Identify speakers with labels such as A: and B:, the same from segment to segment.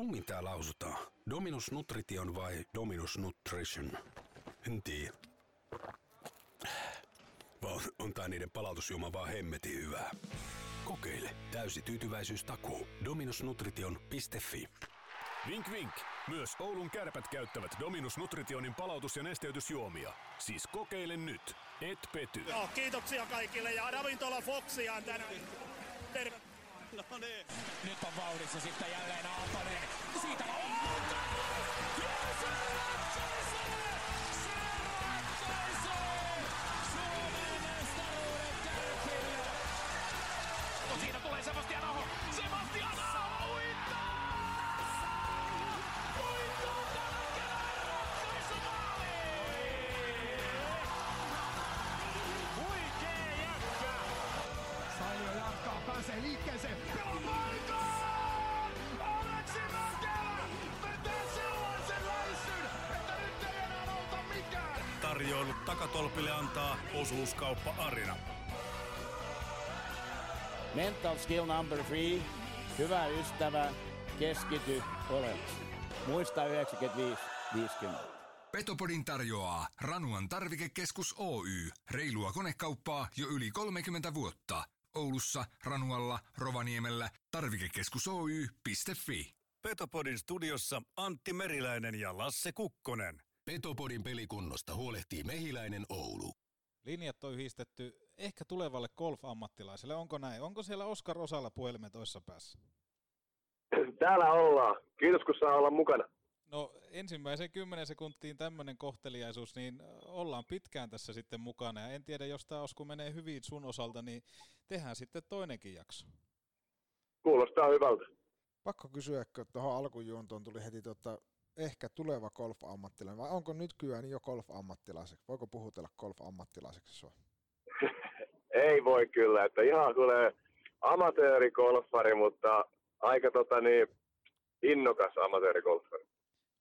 A: Kummin tää lausutaan? Dominus Nutrition vai Dominus Nutrition? En tiedä. Vai on, on tää niiden palautusjuoma vaan hemmetin hyvää. Kokeile. Täysi tyytyväisyys takuu. Dominusnutrition.fi
B: Vink vink. Myös Oulun kärpät käyttävät Dominus Nutritionin palautus- ja nesteytysjuomia. Siis kokeile nyt. Et pety.
C: Joo, kiitoksia kaikille ja ravintola Foxia on tänään. Terve.
D: No niin.
E: Nyt on vauhdissa sitten jälleen Aaltonen. Siitä on
D: takatolpille antaa osuuskauppa Arina.
F: Mental skill number three. Hyvä ystävä, keskity oleellisesti. Muista 95 50.
G: Petopodin tarjoaa Ranuan tarvikekeskus Oy. Reilua konekauppaa jo yli 30 vuotta. Oulussa, Ranualla, Rovaniemellä, tarvikekeskus Oy.fi.
D: Petopodin studiossa Antti Meriläinen ja Lasse Kukkonen.
A: Petopodin pelikunnosta huolehtii Mehiläinen Oulu.
H: Linjat on yhdistetty ehkä tulevalle golf-ammattilaiselle. Onko näin? Onko siellä Oskar Osalla puhelimen toisessa päässä?
I: Täällä ollaan. Kiitos, kun saa olla mukana.
H: No ensimmäisen kymmenen sekuntiin tämmöinen kohteliaisuus, niin ollaan pitkään tässä sitten mukana. Ja en tiedä, jos tämä Osku menee hyvin sun osalta, niin tehdään sitten toinenkin jakso.
I: Kuulostaa hyvältä.
J: Pakko kysyä, kun tuohon alkujuontoon tuli heti tota, ehkä tuleva golf-ammattilainen, vai onko nykyään jo golf-ammattilaiseksi? Voiko puhutella golf-ammattilaiseksi sua?
I: Ei voi kyllä, että ihan tulee amatöörikolfari, mutta aika tota niin, innokas amatöörikolfari.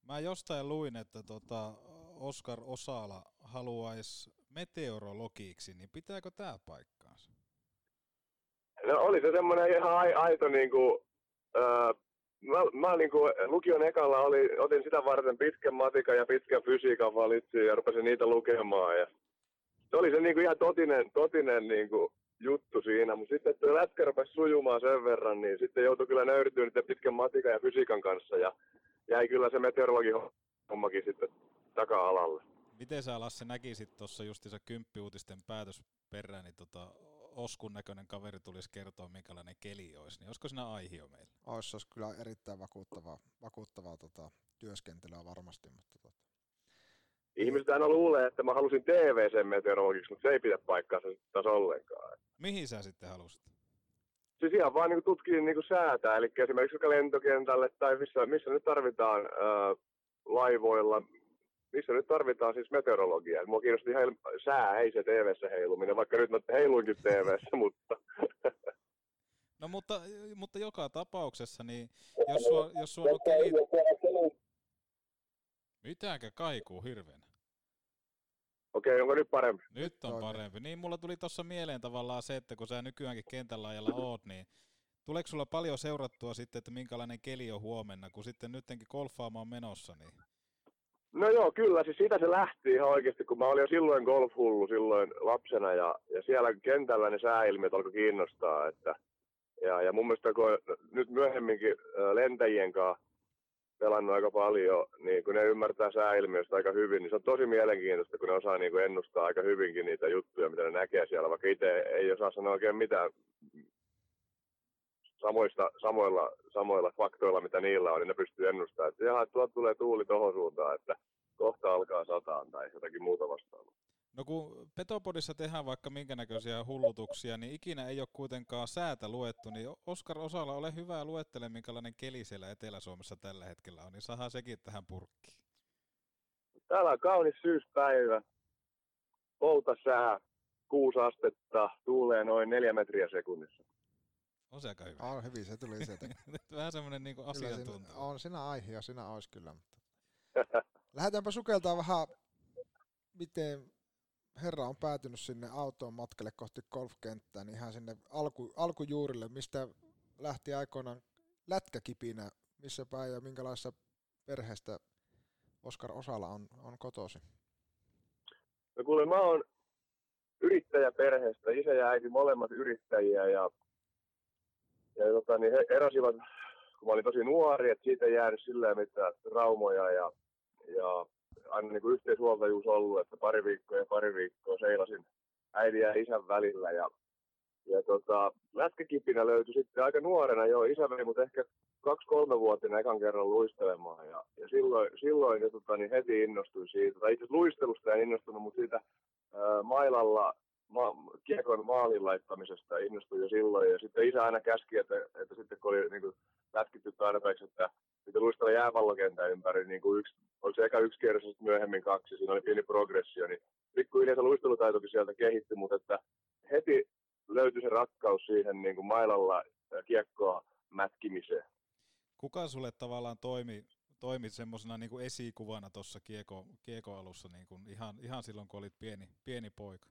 H: Mä jostain luin, että tota Oskar Osala haluaisi meteorologiksi, niin pitääkö tämä paikkaansa?
I: No oli se semmoinen ihan ai- aito niinku, öö, mä, mä niinku, lukion ekalla oli, otin sitä varten pitkän matikan ja pitkän fysiikan valitsin ja rupesin niitä lukemaan ja se oli se niinku ihan totinen, totinen niinku juttu siinä, mutta sitten että lätkä rupesi sujumaan sen verran, niin sitten joutui kyllä nöyrtyä niiden pitkän matikan ja fysiikan kanssa ja jäi kyllä se meteorologi hommakin sitten taka-alalle.
H: Miten sä Lasse näkisit tuossa justiinsa kymppiuutisten päätös perään, niin tota, Oskun näköinen kaveri tulisi kertoa, minkälainen keli olisi, niin olisiko siinä aihio meillä?
J: Olisi, olisi kyllä erittäin vakuuttavaa, vakuuttavaa tota, työskentelyä varmasti, mutta tota.
I: Ihmiset aina luulee, että mä halusin TVC meteorologiksi, mutta se ei pidä paikkaansa taas ollenkaan.
H: Mihin sä sitten halusit?
I: Siis ihan vaan niin tutkin niin säätää, eli esimerkiksi vaikka lentokentälle tai missä, missä nyt tarvitaan ää, laivoilla, missä nyt tarvitaan siis meteorologiaa. Mua kiinnosti ihan sää, ei se tv heiluminen, vaikka nyt mä heiluinkin tv mutta
H: No mutta, mutta joka tapauksessa, niin jos sua, jos sua on keli... Mitäkä kaikuu hirveänä?
I: okei, okay, onko nyt parempi?
H: Nyt on parempi. Niin mulla tuli tuossa mieleen tavallaan se, että kun sä nykyäänkin kentällä ajalla oot, niin tuleeko sulla paljon seurattua sitten, että minkälainen keli on huomenna, kun sitten nyttenkin golfaamaan menossa, niin
I: No joo, kyllä, siis siitä se lähti ihan oikeasti, kun mä olin jo silloin golfhullu silloin lapsena ja, ja siellä kentällä ne sääilmiöt alkoi kiinnostaa, että ja, ja mun mielestä kun nyt myöhemminkin lentäjien kanssa pelannut aika paljon, niin kun ne ymmärtää sääilmiöistä aika hyvin, niin se on tosi mielenkiintoista, kun ne osaa niin kuin ennustaa aika hyvinkin niitä juttuja, mitä ne näkee siellä, vaikka itse ei osaa sanoa oikein mitään samoista, samoilla, samoilla faktoilla, mitä niillä on, niin ne pystyy ennustamaan, että jaha, tuolta tulee tuuli tohon suuntaan, että kohta alkaa sataan tai jotakin muuta vastaavaa.
H: No kun Petopodissa tehdään vaikka minkä näköisiä hullutuksia, niin ikinä ei ole kuitenkaan säätä luettu, niin Oskar Osala, ole hyvä luettele, minkälainen keli siellä Etelä-Suomessa tällä hetkellä on, niin saadaan sekin tähän purkkiin.
I: Täällä on kaunis syyspäivä, pouta sää, kuusi astetta, tuulee noin neljä metriä sekunnissa.
H: On se aika hyvä.
J: On hyvin, se tuli sieltä.
H: Vähän semmoinen niin asiantuntija.
J: on siinä aihe ja siinä olisi kyllä. Mutta... Lähdetäänpä sukeltaa vähän, miten herra on päätynyt sinne autoon matkalle kohti golfkenttää, niin ihan sinne alku, alkujuurille, mistä lähti aikoinaan lätkäkipinä
K: missä päin ja minkälaisessa perheestä Oskar Osala on, on kotosi?
I: No kuule, mä oon yrittäjäperheestä, isä ja äiti molemmat yrittäjiä ja, ja tota, niin he eräsivät, kun mä olin tosi nuori, että siitä ei jäänyt sillä mitään traumoja ja, ja aina niin yhteishuoltajuus ollut, että pari viikkoa ja pari viikkoa seilasin äidin ja isän välillä ja, ja tota, lätkäkipinä löytyi sitten aika nuorena jo, isä vei mut ehkä kaksi-kolme vuotta ekan kerran luistelemaan ja, ja silloin, silloin ja, tota, niin heti innostuin siitä, tai itse luistelusta en innostunut, mutta siitä ää, mailalla ma- kiekon maalin laittamisesta innostuin jo silloin ja sitten isä aina käski, että, että sitten kun oli niin kuin, lätkitty tarpeeksi, että sitten luistella jääpallokentän ympäri niin kuin yksi, oli se eka yksi kierros, sitten myöhemmin kaksi, siinä oli pieni progressio, niin pikkuhiljaa se luistelutaitokin sieltä kehittyi, mutta että heti löytyi se rakkaus siihen niin kuin mailalla kiekkoa mätkimiseen.
H: Kuka sulle tavallaan toimi, toimi semmoisena niin kuin esikuvana tuossa kieko, kiekoalussa niin kuin ihan, ihan silloin, kun olit pieni, pieni poika?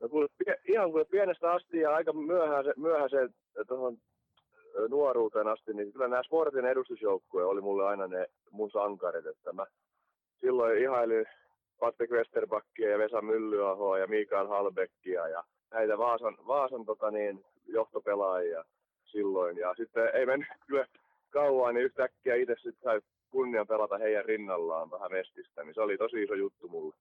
I: No kun, ihan kun pienestä asti ja aika myöhäisen, myöhäisen tuohon nuoruuteen asti, niin kyllä nämä sportin edustusjoukkue oli mulle aina ne mun sankarit, että mä silloin ihailin Patrick Westerbackia ja Vesa Myllyahoa ja Mikael Halbeckia ja näitä Vaasan, Vaasan tota niin, johtopelaajia silloin. Ja sitten ei mennyt kyllä kauan, niin yhtäkkiä itse sitten sai kunnian pelata heidän rinnallaan vähän mestistä, niin se oli tosi iso juttu mulle.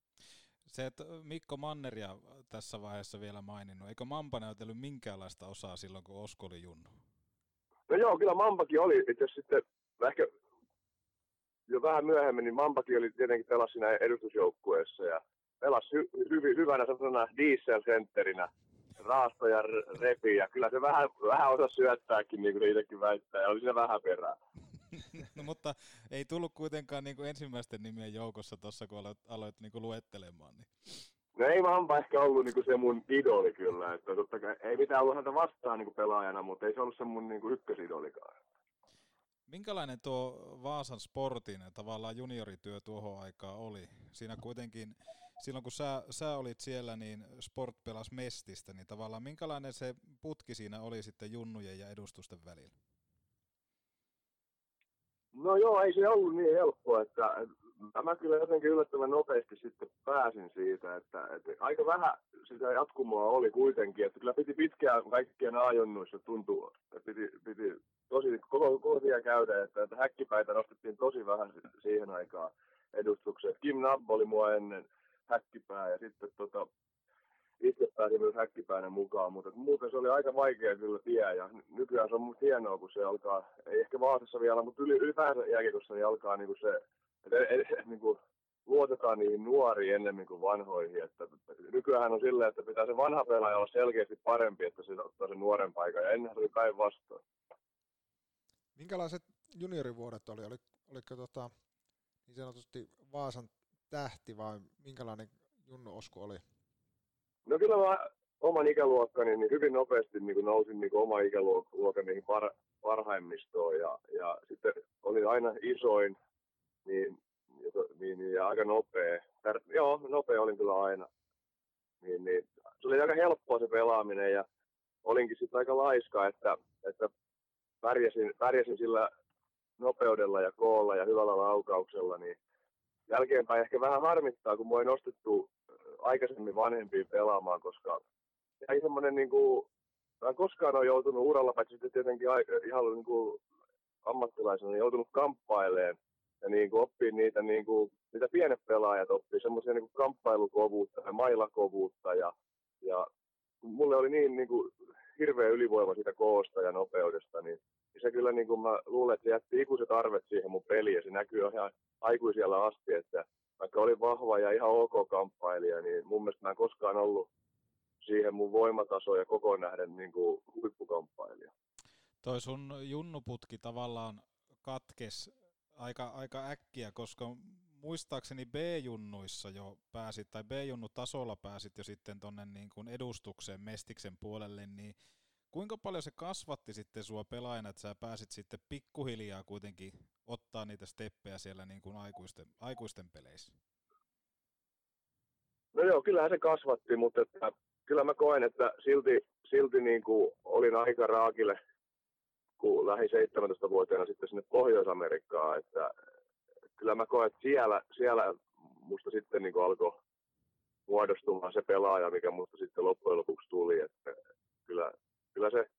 H: Se, että Mikko Manneria tässä vaiheessa vielä maininnut, eikö Mampa näytellyt minkäänlaista osaa silloin, kun Osko oli junnu?
I: No joo, kyllä Mampakin oli, itse sitten ehkä jo vähän myöhemmin, niin Mampakin oli tietenkin pelasi siinä edustusjoukkueessa ja pelasi hy- hy- hyvänä sellaisena diesel-sentterinä, raastoja repi ja kyllä se vähän, vähän osa syöttääkin, niin kuin itsekin väittää, ja oli siinä vähän perää.
H: no, mutta ei tullut kuitenkaan niin kuin ensimmäisten nimien joukossa tuossa, kun aloit, aloit niin kuin luettelemaan. Niin.
I: No ei Mampa ehkä ollut niin kuin se mun idoli kyllä, että totta kai, ei mitään ollut häntä vastaan niin kuin pelaajana, mutta ei se ollut se mun niin kuin ykkösidolikaan.
H: Minkälainen tuo Vaasan sportin tavallaan juniorityö tuohon aikaan oli? Siinä kuitenkin, silloin kun sä, sä olit siellä, niin sport pelasi mestistä, niin tavallaan minkälainen se putki siinä oli sitten junnujen ja edustusten välillä?
I: No joo, ei se ollut niin helppoa, että mä kyllä jotenkin yllättävän nopeasti sitten pääsin siitä, että, että aika vähän sitä jatkumoa oli kuitenkin, että kyllä piti pitkään kaikkien ajonnuissa tuntua, että piti, piti tosi koko, koko käydä, että, että häkkipäitä nostettiin tosi vähän siihen aikaan edustukseen. Kim Nabb oli mua ennen häkkipää ja sitten tota, itse pääsin myös häkkipäinen mukaan, mutta muuten se oli aika vaikea kyllä tie ja nykyään se on musta hienoa, kun se alkaa, ei ehkä Vaasassa vielä, mutta ylipäänsä jääkiekossa niin alkaa niin kuin se, että niin kuin luotetaan niihin nuoriin ennemmin kuin vanhoihin. Että nykyään on silleen, että pitää se vanha pelaaja olla selkeästi parempi, että se ottaa sen nuoren paikan, ja ennen oli päinvastoin.
K: Minkälaiset juniorivuodet oli? Oliko, oliko tota, niin sanotusti Vaasan tähti vai minkälainen Junnu Osku oli?
I: No kyllä mä oman ikäluokkani niin hyvin nopeasti niin nousin niin oma ikäluokan niihin par, parhaimmistoon ja, ja sitten oli aina isoin niin, niin, niin ja aika nopea. Tär, joo, nopea olin kyllä aina. Niin, niin, se oli aika helppoa se pelaaminen ja olinkin sitten aika laiska, että, että pärjäsin, pärjäsin sillä nopeudella ja koolla ja hyvällä laukauksella, niin jälkeenpäin ehkä vähän harmittaa, kun mua ei nostettu aikaisemmin vanhempiin pelaamaan, koska ei semmoinen niin kuin, mä en koskaan ole joutunut uralla, paitsi sitten tietenkin ihan niin kuin ammattilaisena, niin joutunut kamppaileen ja niin kuin oppii niitä, niin kuin, mitä pienet pelaajat oppii, semmoisia niin kamppailukovuutta ja mailakovuutta ja, ja mulle oli niin, niin kuin, hirveä ylivoima siitä koosta ja nopeudesta, niin, niin se kyllä niin kuin mä luulen, että se jätti ikuiset arvet siihen mun peliin ja se näkyy ihan aikuisiellä asti, että vaikka olin vahva ja ihan ok kamppailija, niin mun mielestä mä en koskaan ollut siihen mun voimataso ja koko nähden niin kuin huippukamppailija.
H: Toi sun junnuputki tavallaan katkes aika, aika äkkiä, koska muistaakseni B-junnuissa jo pääsit, tai B-junnu-tasolla pääsit jo sitten tuonne niin edustukseen Mestiksen puolelle, niin kuinka paljon se kasvatti sitten sua pelaajana, että sä pääsit sitten pikkuhiljaa kuitenkin ottaa niitä steppejä siellä niin kuin aikuisten, aikuisten peleissä?
I: No joo, kyllähän se kasvatti, mutta että, kyllä mä koen, että silti, silti niin kuin olin aika raakille kun lähi 17-vuotiaana sitten sinne Pohjois-Amerikkaan, että kyllä mä koen, että siellä, siellä musta sitten niin alkoi muodostumaan se pelaaja, mikä musta sitten loppujen lopuksi tuli, että kyllä, kyllä, se,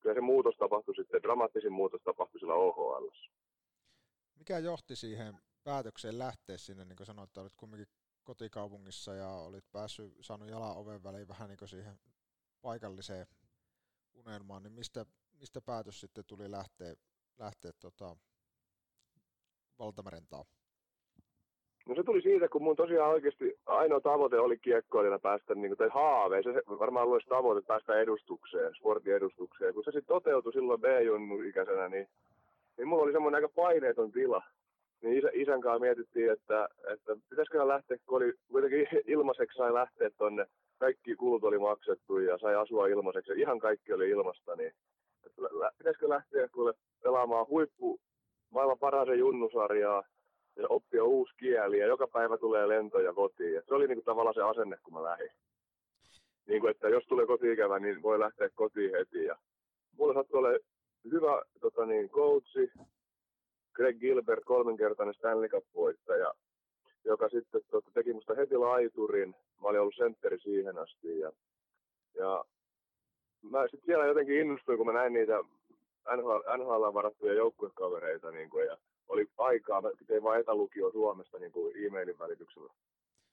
I: kyllä se muutos tapahtui sitten, dramaattisin muutos tapahtui sillä OHL.
K: Mikä johti siihen päätökseen lähteä sinne, niin kuin sanoit, että olit kumminkin kotikaupungissa ja olit päässyt, saanut jalan oven väliin vähän niin kuin siihen paikalliseen unelmaan, niin mistä, mistä päätös sitten tuli lähteä, lähteä tota, valtamerentaan?
I: No se tuli siitä, kun mun tosiaan oikeasti ainoa tavoite oli kiekkoilijana päästä, niin kuin, tai haave, se varmaan olisi tavoite päästä edustukseen, sportin edustukseen. Kun se sitten toteutui silloin B-junnu-ikäisenä, niin, niin mulla oli semmoinen aika paineeton tila. Niin isä, isän kanssa mietittiin, että, että pitäisikö lähteä, kun oli kuitenkin ilmaiseksi sai lähteä tonne, kaikki kulut oli maksettu ja sai asua ilmaiseksi ihan kaikki oli ilmasta, niin että pitäisikö lähteä kuule pelaamaan huippu maailman parhaaseen junnusarjaa ja oppia uusi kieli ja joka päivä tulee lentoja kotiin. Et se oli niinku tavallaan se asenne, kun mä lähdin. Niin kuin, että jos tulee kotiikävä, niin voi lähteä kotiin heti. Ja mulla sattui olla hyvä tota niin, coachi, Greg Gilbert, kolmenkertainen Stanley Cup-voittaja, joka sitten tota, teki musta heti laiturin. Mä olin ollut sentteri siihen asti. Ja, ja mä sitten siellä jotenkin innostuin, kun mä näin niitä NHL, NHL varattuja joukkuekavereita. Niin kuin, ja oli aikaa, mä tein vain etälukio Suomesta niin kuin e-mailin välityksellä.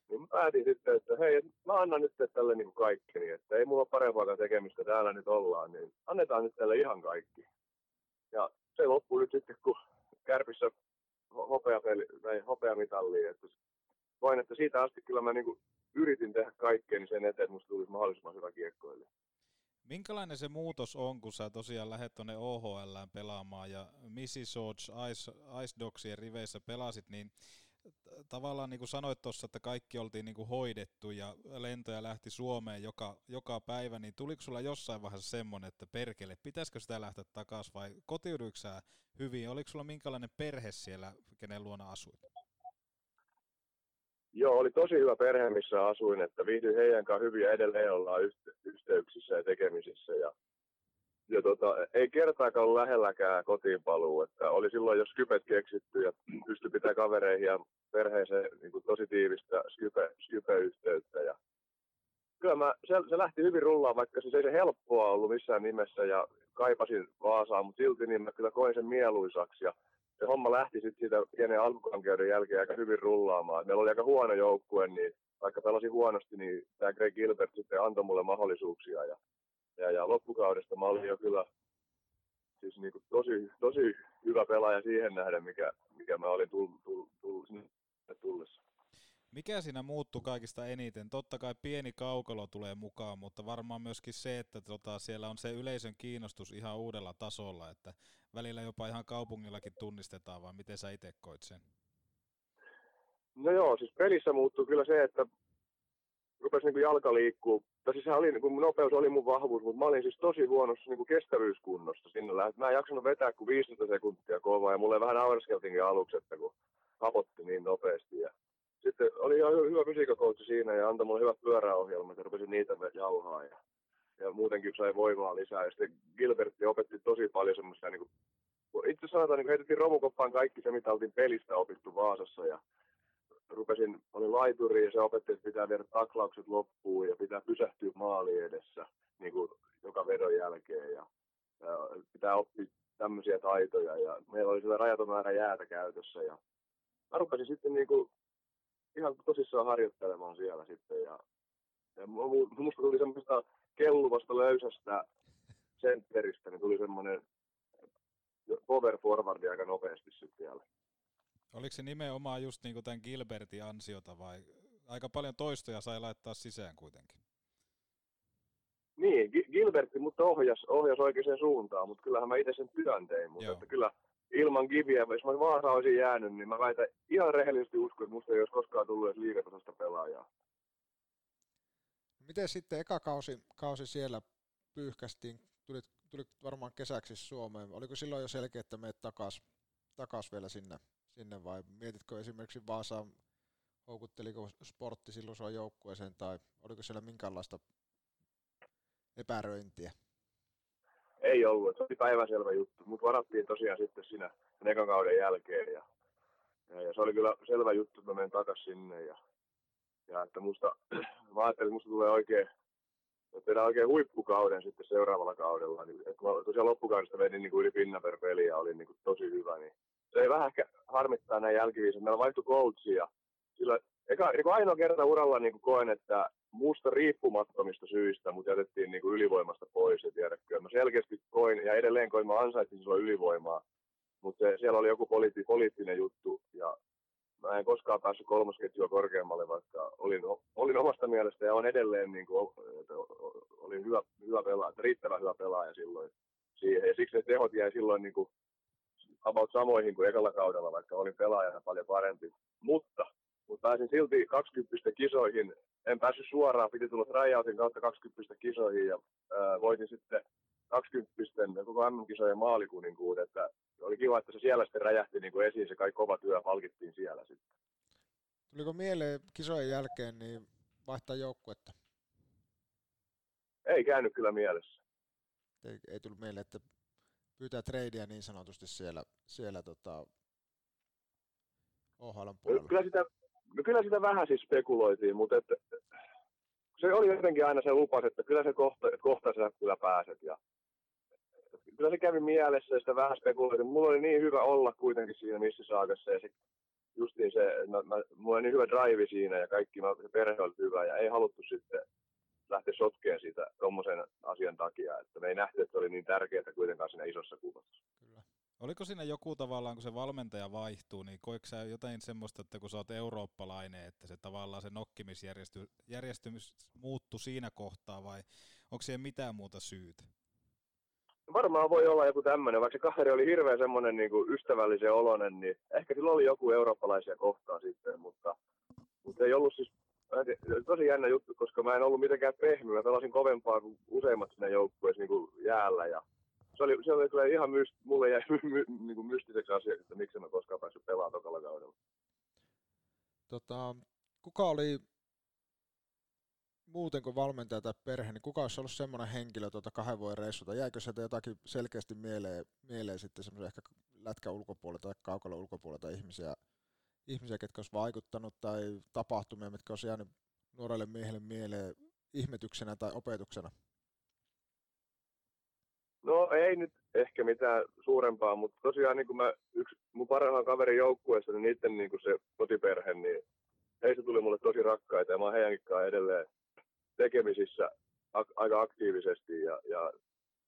I: Niin mä päätin sitten, että hei, mä annan nyt tälle niin kuin kaikkeni, että ei mulla ole parempaa tekemistä, täällä nyt ollaan, niin annetaan nyt tälle ihan kaikki. Ja se loppui nyt sitten, kun kärpissä hopeamitalliin, että voin, että siitä asti kyllä mä niin kuin yritin tehdä kaikkeni sen eteen, että musta tulisi mahdollisimman hyvä kiekkoilija.
H: Minkälainen se muutos on, kun sä tosiaan lähdet tuonne OHL pelaamaan ja Mississauga Ice, Ice Dogsien riveissä pelasit, niin tavallaan niin kuin sanoit tuossa, että kaikki oltiin niin kuin hoidettu ja lentoja lähti Suomeen joka, joka päivä, niin tuliko sulla jossain vaiheessa semmoinen, että perkele, pitäisikö sitä lähteä takaisin vai kotiuduiko sä hyvin? Oliko sulla minkälainen perhe siellä, kenen luona asuit?
I: Joo, oli tosi hyvä perhe, missä asuin, että viihdyin heidän kanssa hyvin ja edelleen ollaan yhteyksissä ja tekemisissä. Ja, ja tota, ei kertaakaan ollut lähelläkään kotiinpaluu, että oli silloin jo skypet keksitty ja pystyi pitää kavereihin ja perheeseen niin kuin tosi tiivistä skype, skype-yhteyttä. Ja kyllä mä, se, se, lähti hyvin rullaan, vaikka siis ei se helppoa ollut missään nimessä ja kaipasin Vaasaan, mutta silti niin mä kyllä koin sen mieluisaksi. Ja homma lähti sitten siitä pienen alkukankeuden jälkeen aika hyvin rullaamaan. Meillä oli aika huono joukkue, niin vaikka pelasin huonosti, niin tämä Greg Gilbert sitten antoi mulle mahdollisuuksia. Ja, ja, ja loppukaudesta mä olin jo kyllä siis niin kuin tosi, tosi hyvä pelaaja siihen nähden, mikä, mikä mä olin tullut, tullut, tullut sinne tullessa.
H: Mikä siinä muuttuu kaikista eniten? Totta kai pieni kaukalo tulee mukaan, mutta varmaan myöskin se, että tota, siellä on se yleisön kiinnostus ihan uudella tasolla, että välillä jopa ihan kaupungillakin tunnistetaan, vai miten sä itse koit sen?
I: No joo, siis pelissä muuttuu kyllä se, että rupesi niin jalka liikkuu. Tai siis oli, niin nopeus oli mun vahvuus, mutta mä olin siis tosi huonossa niin kestävyyskunnossa sinne. Mä en jaksanut vetää kuin 15 sekuntia kovaa ja mulle vähän naureskeltiinkin aluksi, että kun hapotti niin nopeasti. Ja sitten oli ihan hyvä fysiikakoutsi siinä ja antoi mulle hyvät pyöräohjelmat ja rupesin niitä jauhaa. Ja, ja muutenkin sai voimaa lisää. Ja sitten Gilbertti opetti tosi paljon semmoista, niin kuin, itse sanotaan, niin heitettiin romukoppaan kaikki se, mitä oltiin pelistä opittu Vaasassa. Ja rupesin, olin laituri ja se opetti, että pitää viedä taklaukset loppuun ja pitää pysähtyä maali edessä niin kuin joka vedon jälkeen. Ja, ja pitää oppia tämmöisiä taitoja ja meillä oli sillä rajaton määrä jäätä käytössä ja mä rupesin sitten niin kuin ihan tosissaan harjoittelemaan siellä sitten. Ja, ja musta tuli semmoista kelluvasta löysästä sentteristä, niin tuli semmoinen power forwardi aika nopeasti sitten siellä.
H: Oliko se nimenomaan just niin kuin tämän Gilbertin ansiota vai aika paljon toistoja sai laittaa sisään kuitenkin?
I: Niin, Gilbertti mutta ohjas, ohjas oikeaan suuntaan, mutta kyllähän mä itse sen työn tein, mutta että kyllä ilman kiviä, jos mä Vaasa olisin jäänyt, niin mä väitän ihan rehellisesti uskon, että musta ei olisi koskaan tullut edes liikatasosta pelaajaa.
K: Miten sitten eka kausi, kausi siellä pyyhkästiin, tulit, tulit varmaan kesäksi Suomeen, oliko silloin jo selkeä, että menet takas, takas vielä sinne, sinne vai mietitkö esimerkiksi Vaasaan, houkutteliko sportti silloin sua joukkueeseen tai oliko siellä minkäänlaista epäröintiä?
I: Ei ollut. Se oli päiväselvä juttu, mutta varattiin tosiaan sitten siinä ekan kauden jälkeen. Ja, ja, ja, se oli kyllä selvä juttu, että mä menen takaisin sinne. Ja, ja että musta, mä ajattelin, että musta tulee oikein, että oikein huippukauden sitten seuraavalla kaudella. Niin, että mä tosiaan loppukaudesta vedin niin kuin yli pinna per peli ja oli niin kuin tosi hyvä. Niin se ei vähän ehkä harmittaa näin jälkiviisin. Meillä vaihtui coachia. Sillä eka, kuin ainoa kerta uralla niin kuin koen, että muusta riippumattomista syistä mut jätettiin niin kuin ylivoimasta pois. Ja tiedätkö, mä selkeästi koin ja edelleen koin, mä ansaitsin silloin ylivoimaa. Mutta siellä oli joku poliitti, poliittinen juttu ja mä en koskaan päässyt kolmosketjua korkeammalle, vaikka olin, olin omasta mielestä ja on edelleen niin kuin, olin hyvä, hyvä pelaaja, riittävän hyvä pelaaja silloin siihen. Ja siksi ne tehot jäi silloin niin kuin, about samoihin kuin ekalla kaudella, vaikka olin pelaajana paljon parempi. Mutta, mutta pääsin silti 20 kisoihin. En päässyt suoraan, piti tulla tryoutin kautta 20 kisoihin ja ää, voitin sitten 20 koko MM-kisojen maalikuninkuuden, että oli kiva, että se siellä sitten räjähti niin kuin esiin, se kaikki kova työ palkittiin siellä sitten.
K: Tuliko mieleen kisojen jälkeen niin vaihtaa joukkuetta?
I: Ei käynyt kyllä mielessä.
K: Ei, ei tullut mieleen, että pyytää tradeja niin sanotusti siellä, siellä tota, OHL puolella.
I: Kyllä sitä, no kyllä sitä vähän siis spekuloitiin, mutta että, se oli jotenkin aina se lupas, että kyllä se kohta, kohta sä kyllä pääset. Ja, kyllä se kävi mielessä ja sitä vähän spekuloitiin. Mulla oli niin hyvä olla kuitenkin siinä Mississaagassa ja se, justiin se, mä, mä, mulla oli niin hyvä drive siinä ja kaikki, mä, se perhe oli hyvä ja ei haluttu sitten lähteä sotkeen siitä tuommoisen asian takia, että me ei nähty, että se oli niin tärkeää kuitenkaan siinä isossa kuvassa.
H: Oliko siinä joku tavallaan, kun se valmentaja vaihtuu, niin koiko sä jotain semmoista, että kun sä oot eurooppalainen, että se tavallaan se nokkimisjärjestymys muuttui siinä kohtaa vai onko siihen mitään muuta syytä?
I: Varmaan voi olla joku tämmöinen, vaikka se kaveri oli hirveän semmoinen niin kuin ystävällisen oloinen, niin ehkä sillä oli joku eurooppalaisia kohtaa sitten, mutta, mutta ei ollut siis tosi jännä juttu, koska mä en ollut mitenkään pehmeä. Mä pelasin kovempaa kuin useimmat siinä joukkueessa niin kuin jäällä. Ja se oli, se oli kyllä ihan myst, mulle jäi my, my, niin kuin mystiseksi asiaksi, että miksi mä koskaan päässyt pelaamaan tokalla kaudella.
K: Tota, kuka oli muuten kuin valmentaja tai perhe, niin kuka olisi ollut semmoinen henkilö tuota kahden vuoden reissulta? Jäikö sieltä jotakin selkeästi mieleen, mieleen sitten semmoisen ehkä lätkä ulkopuolelta tai kaukalla ulkopuolelta ihmisiä, ihmisiä, ketkä olisi vaikuttanut tai tapahtumia, mitkä olisi jäänyt nuorelle miehelle mieleen ihmetyksenä tai opetuksena?
I: No ei nyt ehkä mitään suurempaa, mutta tosiaan niin kuin mä, yksi mun parhaan kaverin joukkueessa, niin niiden niin kuin se kotiperhe, niin heistä tuli mulle tosi rakkaita ja mä oon heidänkin edelleen tekemisissä ak- aika aktiivisesti ja, ja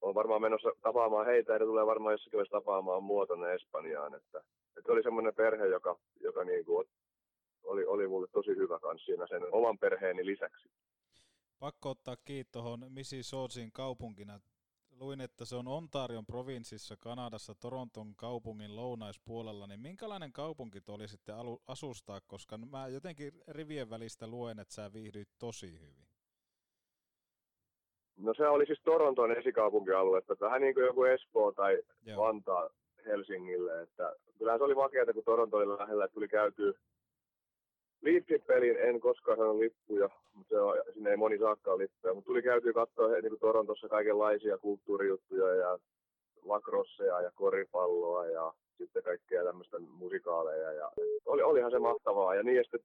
I: on varmaan menossa tapaamaan heitä ja tulee varmaan jossakin vaiheessa tapaamaan mua tuonne Espanjaan. Että, että oli semmoinen perhe, joka, joka niin kuin oli, oli mulle tosi hyvä kanssa siinä sen oman perheeni lisäksi.
H: Pakko ottaa kiinni tuohon Mississaugain kaupunkina. Luin, että se on Ontarion provinssissa Kanadassa Toronton kaupungin lounaispuolella, niin minkälainen kaupunki oli sitten asustaa, koska mä jotenkin rivien välistä luen, että sä viihdyit tosi hyvin.
I: No se oli siis Toronton esikaupunkialuetta, vähän niin kuin joku Espoo tai Joo. Vantaa Helsingille. Että kyllähän se oli vakeata, kun Toronto oli lähellä, että tuli käytyä Leafsin peliin en koskaan saanut lippuja, mutta sinne ei moni saakkaan lippuja, mutta tuli käytyä katsoa niin Torontossa kaikenlaisia kulttuurijuttuja ja lacrosseja ja koripalloa ja sitten kaikkea tämmöistä musikaaleja. Ja oli, olihan se mahtavaa. Ja niin ja sitten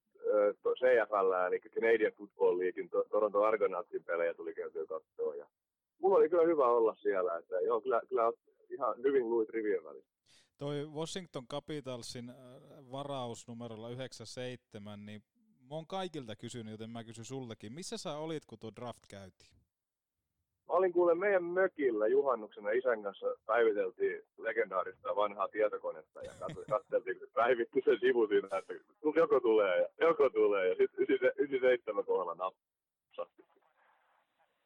I: CFL, eli Canadian Football Leaguein Toronto Argonautsin pelejä tuli käytyä katsoa. Ja mulla oli kyllä hyvä olla siellä, että joo, kyllä, kyllä ihan hyvin luit rivien välissä.
H: Toi Washington Capitalsin varaus numerolla 97, niin mä oon kaikilta kysynyt, joten mä kysyn sullekin. Missä sä olit, kun tuo draft käytiin?
I: Mä olin kuule meidän mökillä juhannuksena isän kanssa päiviteltiin legendaarista vanhaa tietokonetta ja katseltiin, kun päivitti sen sivu siinä, että joko tulee ja joko tulee ja sitten 97 kohdalla napsahti.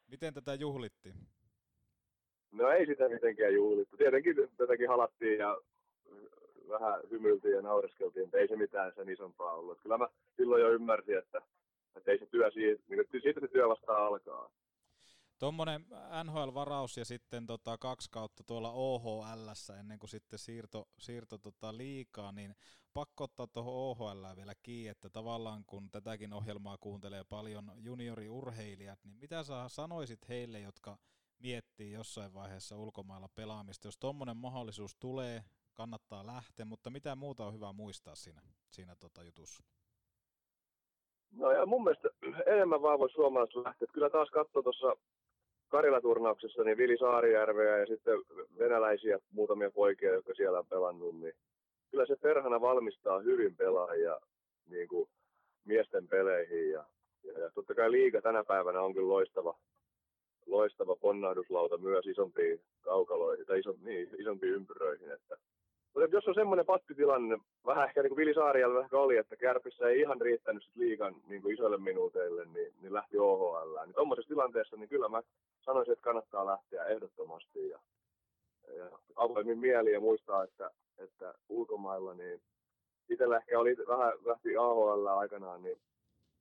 H: Miten tätä juhlittiin?
I: No ei sitä mitenkään juhlittu. Tietenkin tätäkin halattiin ja vähän hymyiltiin ja naureskeltiin, että ei se mitään sen isompaa ollut. Kyllä mä silloin jo ymmärsin, että, että ei se työ siitä, niin siitä se työ vasta alkaa.
H: Tuommoinen NHL-varaus ja sitten tota kaksi kautta tuolla OHL ennen kuin sitten siirto, siirto tota liikaa, niin pakko ottaa tuohon OHL vielä kiinni, että tavallaan kun tätäkin ohjelmaa kuuntelee paljon junioriurheilijat, niin mitä sä sanoisit heille, jotka miettii jossain vaiheessa ulkomailla pelaamista. Jos tuommoinen mahdollisuus tulee, kannattaa lähteä, mutta mitä muuta on hyvä muistaa siinä, siinä tota jutussa?
I: No ja mun mielestä enemmän vaan voisi suomalaiset lähteä. Kyllä taas katsoo tuossa Karila-turnauksessa niin Vili Saarijärveä ja sitten venäläisiä muutamia poikia, jotka siellä on pelannut, niin kyllä se perhana valmistaa hyvin pelaajia niin kuin miesten peleihin ja, ja, ja totta kai liiga tänä päivänä on kyllä loistava, loistava ponnahduslauta myös isompiin kaukaloihin tai iso, niin, isompiin ympyröihin. Että, mutta jos on semmoinen pattitilanne, vähän ehkä niin kuin Vili Saarijalla ehkä oli, että Kärpissä ei ihan riittänyt sit liigan niin kuin isoille minuuteille, niin, niin lähti OHL. Niin tuommoisessa tilanteessa niin kyllä mä sanoisin, että kannattaa lähteä ehdottomasti ja, ja avoimin mieli ja muistaa, että, että ulkomailla niin itsellä ehkä oli vähän lähti AHL aikanaan, niin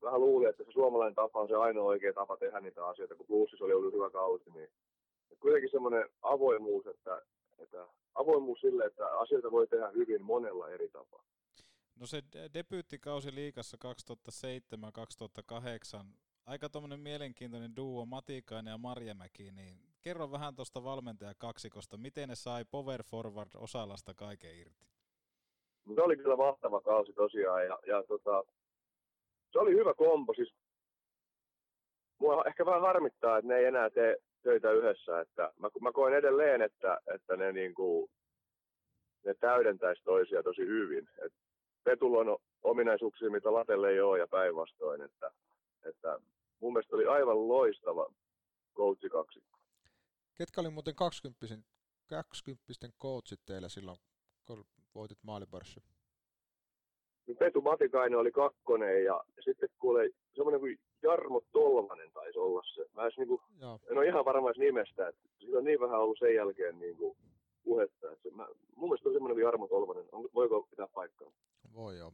I: vähän luuli, että se suomalainen tapa on se ainoa oikea tapa tehdä niitä asioita, kun plussissa oli ollut hyvä kausi, niin kuitenkin semmoinen avoimuus, että, että avoimuus sille, että asioita voi tehdä hyvin monella eri tapaa.
H: No se debyyttikausi liikassa 2007-2008, aika tuommoinen mielenkiintoinen duo Matikainen ja Marjamäki, niin kerro vähän tuosta valmentajakaksikosta, miten ne sai Power Forward Osalasta kaiken irti?
I: Se oli kyllä mahtava kausi tosiaan ja, ja tota, se oli hyvä kombo. Siis, mua ehkä vähän harmittaa, että ne ei enää tee töitä yhdessä. Että mä, mä koen edelleen, että, että ne, niin kuin, ne täydentäisi toisia tosi hyvin. Et Petulla on ominaisuuksia, mitä Latelle ei ole ja päinvastoin. Että, että mun mielestä oli aivan loistava coachi kaksikko.
K: Ketkä oli muuten 20 20 coachit teillä silloin, kun voitit maalipörssin?
I: Petu Matikainen oli kakkonen ja sitten kuule semmoinen kuin Jarmo Tolvanen taisi olla se. Mä edes, niin kuin, en ole ihan varma nimestä, että sillä on niin vähän ollut sen jälkeen niin kuin, puhetta. Että se, mä, mun mielestä on semmoinen kuin Jarmo Tolvanen. On, voiko pitää paikkaa?
K: Voi joo.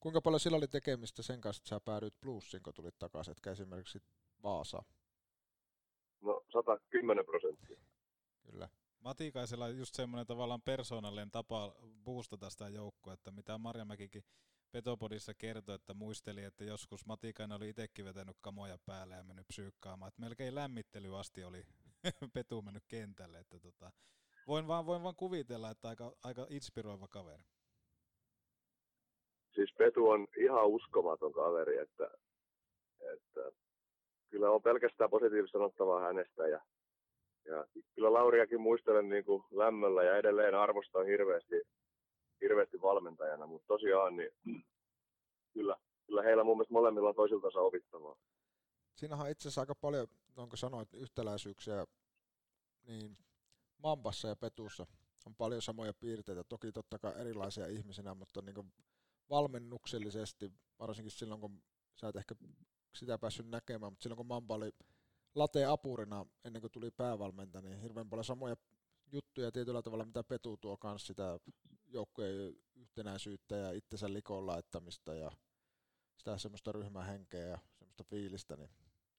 K: Kuinka paljon sillä oli tekemistä sen kanssa, että sä päädyit plussiin, kun tulit takaisin, etkä esimerkiksi Vaasa?
I: No 110 prosenttia.
K: Kyllä.
H: Matikaisella on just semmoinen tavallaan persoonallinen tapa boostata sitä joukkoa, että mitä Marjamäkikin Petopodissa kertoi, että muisteli, että joskus Matikainen oli itsekin vetänyt kamoja päälle ja mennyt psyykkaamaan, että melkein lämmittely asti oli Petu mennyt kentälle, että tota, voin, vaan, voin vaan kuvitella, että aika, aika inspiroiva kaveri.
I: Siis Petu on ihan uskomaton kaveri, että, että kyllä on pelkästään positiivista sanottavaa hänestä ja ja kyllä Lauriakin muistelen niin kuin lämmöllä ja edelleen arvostan hirveästi, hirveästi valmentajana, mutta tosiaan niin kyllä, kyllä heillä mun mielestä molemmilla on toisiltansa opittavaa.
K: Siinähän on itse asiassa aika paljon, onko sanoit, yhtäläisyyksiä niin Mampassa ja Petussa on paljon samoja piirteitä, toki totta kai erilaisia ihmisinä, mutta niin valmennuksellisesti, varsinkin silloin kun sä et ehkä sitä päässyt näkemään, mutta silloin kun Mamba oli late apurina ennen kuin tuli päävalmentaja, niin hirveän paljon samoja juttuja tietyllä tavalla, mitä Petu tuo kanssa sitä joukkojen yhtenäisyyttä ja itsensä likoon laittamista ja sitä semmoista ryhmähenkeä ja semmoista fiilistä, niin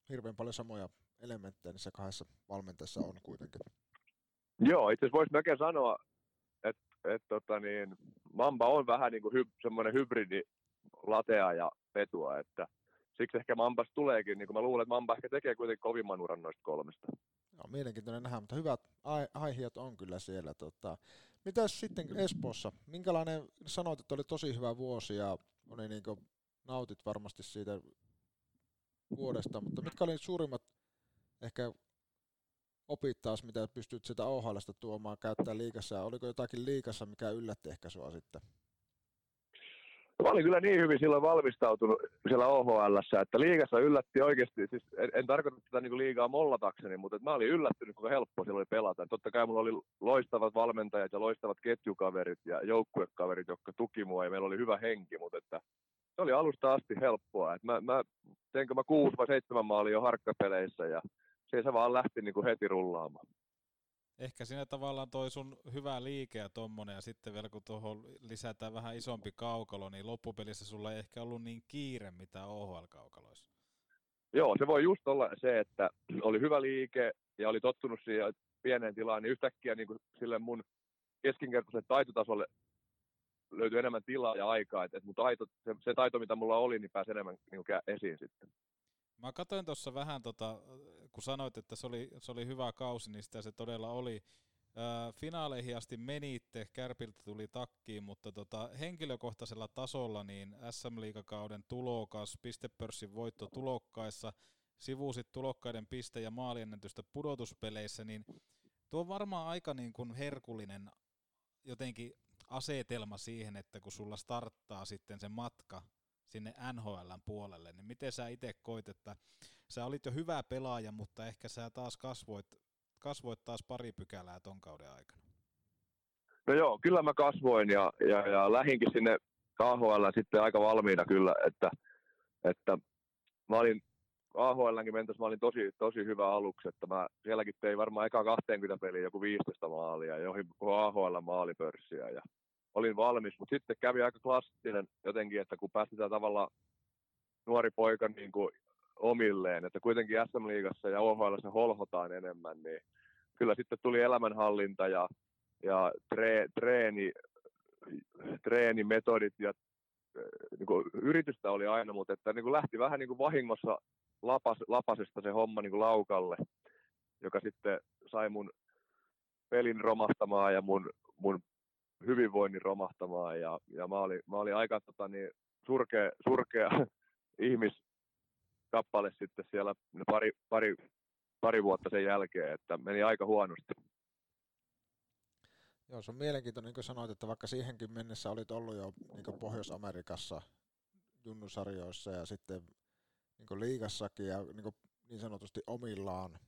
K: hirveän paljon samoja elementtejä niissä kahdessa valmentajassa on kuitenkin.
I: Joo, itse asiassa voisi melkein sanoa, että et, tota niin, Mamba on vähän niin kuin hy, semmoinen hybridi latea ja petua, että – siksi ehkä Mampas tuleekin, niin kuin mä luulen, että Mamba ehkä tekee kuitenkin kovimman uran noista kolmesta.
K: Joo, mielenkiintoinen nähdä, mutta hyvät aiheet on kyllä siellä. Tota. Mitäs sitten Espoossa? Minkälainen, sanoit, että oli tosi hyvä vuosi ja oli niin kuin, nautit varmasti siitä vuodesta, mutta mitkä oli suurimmat ehkä opit taas, mitä pystyt sitä OHLsta tuomaan, käyttää liikassa, oliko jotakin liikassa, mikä yllätti ehkä sua sitten?
I: Mä olin kyllä niin hyvin silloin valmistautunut siellä OHL, että liigassa yllätti oikeasti, siis en, en tarkoita tätä niin liigaa mollatakseni, mutta mä olin yllättynyt, kuinka helppoa siellä oli pelata. Totta kai mulla oli loistavat valmentajat ja loistavat ketjukaverit ja joukkuekaverit, jotka tuki mua ja meillä oli hyvä henki, mutta että se oli alusta asti helppoa. Et mä, mä teinkö mä kuusi vai seitsemän maalia jo harkkapeleissä ja se vaan lähti niin kuin heti rullaamaan
H: ehkä siinä tavallaan toi sun hyvä liike ja tommonen, ja sitten vielä kun tuohon lisätään vähän isompi kaukalo, niin loppupelissä sulla ei ehkä ollut niin kiire mitä OHL-kaukaloissa.
I: Joo, se voi just olla se, että oli hyvä liike ja oli tottunut siihen pieneen tilaan, niin yhtäkkiä niin kuin sille mun keskinkertaiselle taitotasolle löytyi enemmän tilaa ja aikaa, että, että mun taito, se, se taito, mitä mulla oli, niin pääsi enemmän niin kuin esiin sitten.
H: Mä katsoin tuossa vähän tota kun sanoit, että se oli, se oli hyvä kausi, niin sitä se todella oli. Ää, finaaleihin asti menitte, Kärpiltä tuli takkiin, mutta tota, henkilökohtaisella tasolla niin SM-liigakauden tulokas, pistepörssin voitto tulokkaissa, sivuusit tulokkaiden piste- ja maaliennätystä pudotuspeleissä, niin tuo on varmaan aika niin kuin herkullinen jotenkin asetelma siihen, että kun sulla starttaa sitten se matka sinne NHLn puolelle, niin miten sä itse koit, että sä olit jo hyvä pelaaja, mutta ehkä sä taas kasvoit, kasvoit taas pari pykälää ton kauden aikana?
I: No joo, kyllä mä kasvoin ja, ja, ja lähinkin sinne KHL sitten aika valmiina kyllä, että, että mä olin AHLnkin mentässä mä olin tosi, tosi hyvä aluksi, että mä sielläkin tein varmaan eka 20 peliä joku 15 maalia, joihin AHL maalipörssiä ja olin valmis, mutta sitten kävi aika klassinen jotenkin, että kun päästetään tavallaan nuori poika niin kuin omilleen, että kuitenkin SM-liigassa ja OHL se holhotaan enemmän, niin kyllä sitten tuli elämänhallinta ja, ja tre, treeni, treenimetodit ja niin kuin yritystä oli aina, mutta että niin kuin lähti vähän niin kuin vahingossa lapas, lapasesta se homma niin kuin laukalle, joka sitten sai mun pelin romahtamaan ja mun, mun hyvinvoinnin romahtamaan. Ja, ja mä, olin, mä olin aika tota, niin, surkea, surkea ihmiskappale sitten siellä pari, pari, pari vuotta sen jälkeen, että meni aika huonosti.
K: Joo, se on mielenkiintoinen, niin kuin sanoit, että vaikka siihenkin mennessä olit ollut jo niin Pohjois-Amerikassa junnusarjoissa ja sitten niin liigassakin ja niin, niin sanotusti omillaan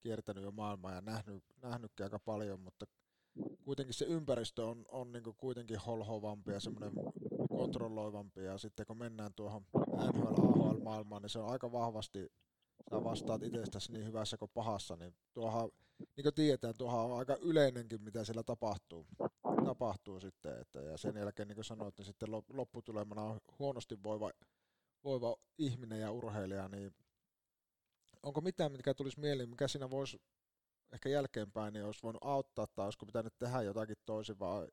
K: kiertänyt jo maailmaa ja nähnyt, nähnytkin aika paljon, mutta kuitenkin se ympäristö on, on niin kuitenkin holhovampi ja semmoinen kontrolloivampi ja sitten kun mennään tuohon NHL AHL-maailmaan, niin se on aika vahvasti, sä vastaat itsestäsi niin hyvässä kuin pahassa, niin tuohan, niin kuin tiedetään, tuohan on aika yleinenkin, mitä siellä tapahtuu, tapahtuu sitten, että, ja sen jälkeen, niin kuin sanoit, niin sitten lopputulemana on huonosti voiva, voiva ihminen ja urheilija, niin onko mitään, mikä tulisi mieleen, mikä siinä voisi ehkä jälkeenpäin niin olisi voinut auttaa tai olisiko pitänyt tehdä jotakin toisin vai,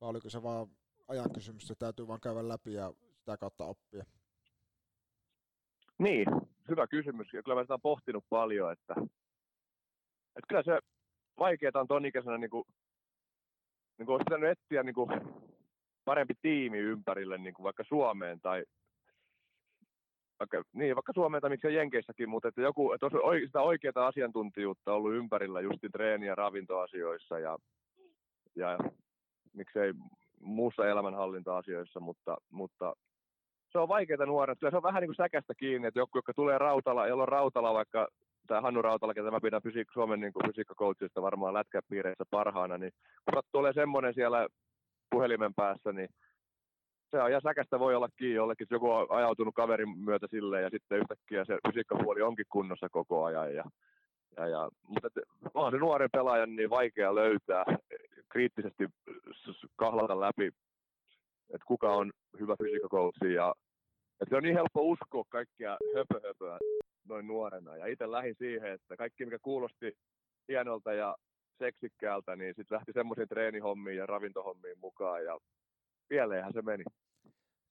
K: vai oliko se vaan ajan kysymys, se täytyy vaan käydä läpi ja sitä kautta oppia?
I: Niin, hyvä kysymys. Ja kyllä mä sitä pohtinut paljon, että, että kyllä se vaikeaa on ton ikäisenä, niin kuin, niin kuin olisi pitänyt etsiä niin kuin parempi tiimi ympärille niin kuin vaikka Suomeen tai vaikka, niin, vaikka Suomeen tai miksei Jenkeissäkin, mutta että joku, että olisi sitä oikeaa asiantuntijuutta ollut ympärillä justi treeni- ja ravintoasioissa ja, ja miksei muussa elämänhallinta-asioissa, mutta, mutta se on vaikeaa nuoret. Kyllä se on vähän niin kuin säkästä kiinni, että joku, joka tulee Rautala, jolla on Rautala vaikka, tai Hannu Rautala, ketä mä pidän fysiik- Suomen niin fysiikkakoutsista varmaan lätkäpiireissä parhaana, niin kun tulee semmoinen siellä puhelimen päässä, niin se on ihan säkästä voi olla kiinni jollekin, joku on ajautunut kaverin myötä sille ja sitten yhtäkkiä se fysiikkapuoli onkin kunnossa koko ajan. Ja, ja, ja, mutta et, onhan se nuoren pelaajan niin vaikea löytää, kriittisesti kahlata läpi, että kuka on hyvä fysiikkakoutsi ja että se on niin helppo uskoa kaikkia höpöhöpöä noin nuorena. Ja itse lähdin siihen, että kaikki mikä kuulosti hienolta ja seksikkäältä, niin sitten lähti semmoisiin treenihommiin ja ravintohommiin mukaan ja pieleenhän se meni.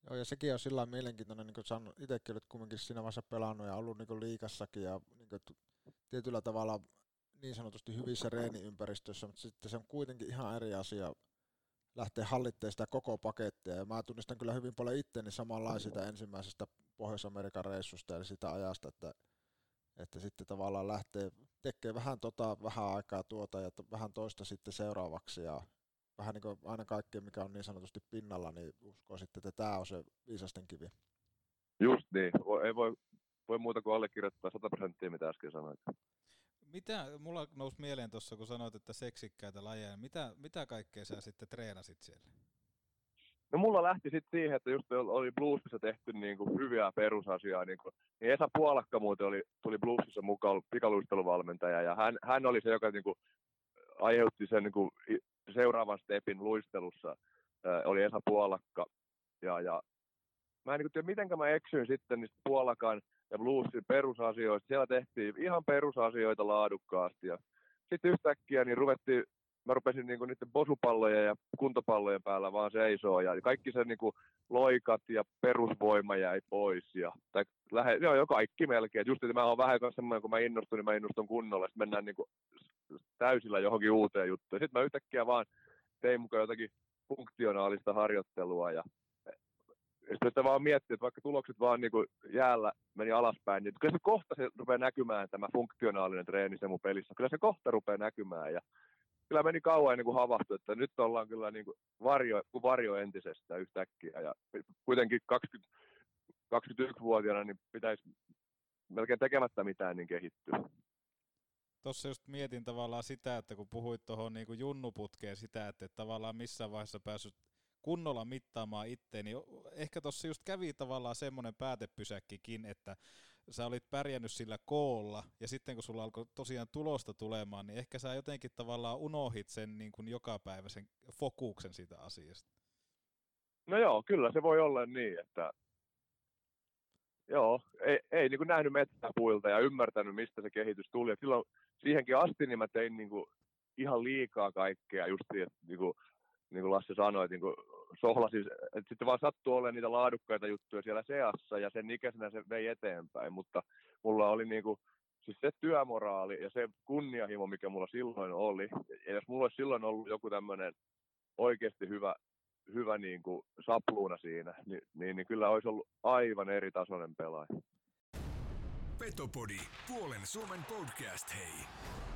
K: Joo, ja sekin on sillä mielenkiintoinen, niin kuin sanon, itsekin olet kumminkin siinä vaiheessa pelannut ja ollut niin liikassakin ja niin kuin, tietyllä tavalla niin sanotusti hyvissä reeniympäristöissä, mutta sitten se on kuitenkin ihan eri asia lähteä hallittemaan sitä koko pakettia. Ja mä tunnistan kyllä hyvin paljon itteeni samanlaisista ensimmäisestä Pohjois-Amerikan reissusta eli sitä ajasta, että, että sitten tavallaan lähtee tekemään vähän tota, vähän aikaa tuota ja vähän toista sitten seuraavaksi ja vähän niin kuin aina kaikkea, mikä on niin sanotusti pinnalla, niin uskoo sitten, että tämä on se viisasten kivi.
I: Just niin. Ei voi, voi muuta kuin allekirjoittaa 100 prosenttia, mitä äsken sanoit.
H: Mitä, mulla nousi mieleen tuossa, kun sanoit, että seksikkäitä lajeja, mitä, mitä kaikkea sä sitten treenasit siellä?
I: No mulla lähti sitten siihen, että just oli bluesissa tehty niin kuin hyviä perusasiaa. Niin, kuin, niin Esa Puolakka muuten oli, tuli bluesissa mukaan pikaluisteluvalmentaja ja hän, hän oli se, joka niin kuin, aiheutti sen niin kuin, seuraavan stepin luistelussa äh, oli Esa Puolakka. Ja, ja mä en niin tiedä, miten mä eksyin sitten niistä Puolakan ja bluesin perusasioista. Siellä tehtiin ihan perusasioita laadukkaasti. Ja sitten yhtäkkiä niin ruvettiin mä rupesin niinku niiden posupallojen ja kuntopallojen päällä vaan seisoo ja kaikki se niinku loikat ja perusvoima jäi pois ja tai lähe, joo, jo kaikki melkein. Just että mä oon vähän semmoinen, kun mä innostun, niin mä innostun kunnolla. Sitten mennään niinku täysillä johonkin uuteen juttuun. Sitten mä yhtäkkiä vaan tein mukaan jotakin funktionaalista harjoittelua ja sitten vaan miettii, että vaikka tulokset vaan niin kuin jäällä meni alaspäin, niin kyllä se kohta se rupeaa näkymään tämä funktionaalinen treeni se mun pelissä. Kyllä se kohta rupeaa näkymään ja kyllä meni kauan ennen kuin havahtui, että nyt ollaan kyllä niin kuin varjo, kuin varjo entisestä yhtäkkiä. Ja kuitenkin 20, 21-vuotiaana niin pitäisi melkein tekemättä mitään niin kehittyä.
H: Tuossa just mietin tavallaan sitä, että kun puhuit tuohon niin junnuputkeen sitä, että et tavallaan missään vaiheessa päässyt kunnolla mittaamaan itteen, niin ehkä tuossa just kävi tavallaan semmoinen päätepysäkkikin, että sä olit pärjännyt sillä koolla, ja sitten kun sulla alkoi tosiaan tulosta tulemaan, niin ehkä sä jotenkin tavallaan unohit sen niin kuin jokapäiväisen fokuksen siitä asiasta.
I: No joo, kyllä se voi olla niin, että joo, ei, ei niin kuin nähnyt metsäpuilta ja ymmärtänyt, mistä se kehitys tuli. Et silloin siihenkin asti niin mä tein niin kuin ihan liikaa kaikkea, just että niin kuin, niin kuin Lasse sanoi, niin kuin sohlasi, että sitten vaan sattuu olemaan niitä laadukkaita juttuja siellä seassa ja sen ikäisenä se vei eteenpäin, mutta mulla oli niin kuin, siis se työmoraali ja se kunnianhimo, mikä mulla silloin oli, ja jos mulla olisi silloin ollut joku tämmöinen oikeasti hyvä, hyvä niin kuin sapluuna siinä, niin, niin, niin kyllä olisi ollut aivan eri tasoinen pelaaja.
G: Petopodi, puolen Suomen podcast, hei.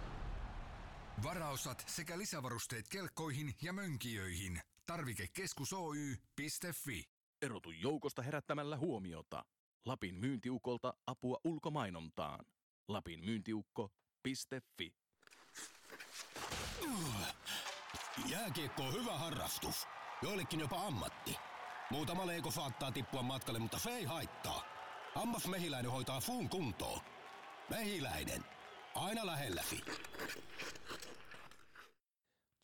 G: Varaosat sekä lisävarusteet kelkkoihin ja mönkijöihin. Tarvikekeskus Oy.fi.
B: Erotu joukosta herättämällä huomiota. Lapin myyntiukolta apua ulkomainontaan. Lapin myyntiukko.fi.
A: Jääkiekko on hyvä harrastus. Joillekin jopa ammatti. Muutama leiko saattaa tippua matkalle, mutta se ei haittaa. Ammas Mehiläinen hoitaa fuun kuntoon. Mehiläinen. Aina lähelläsi.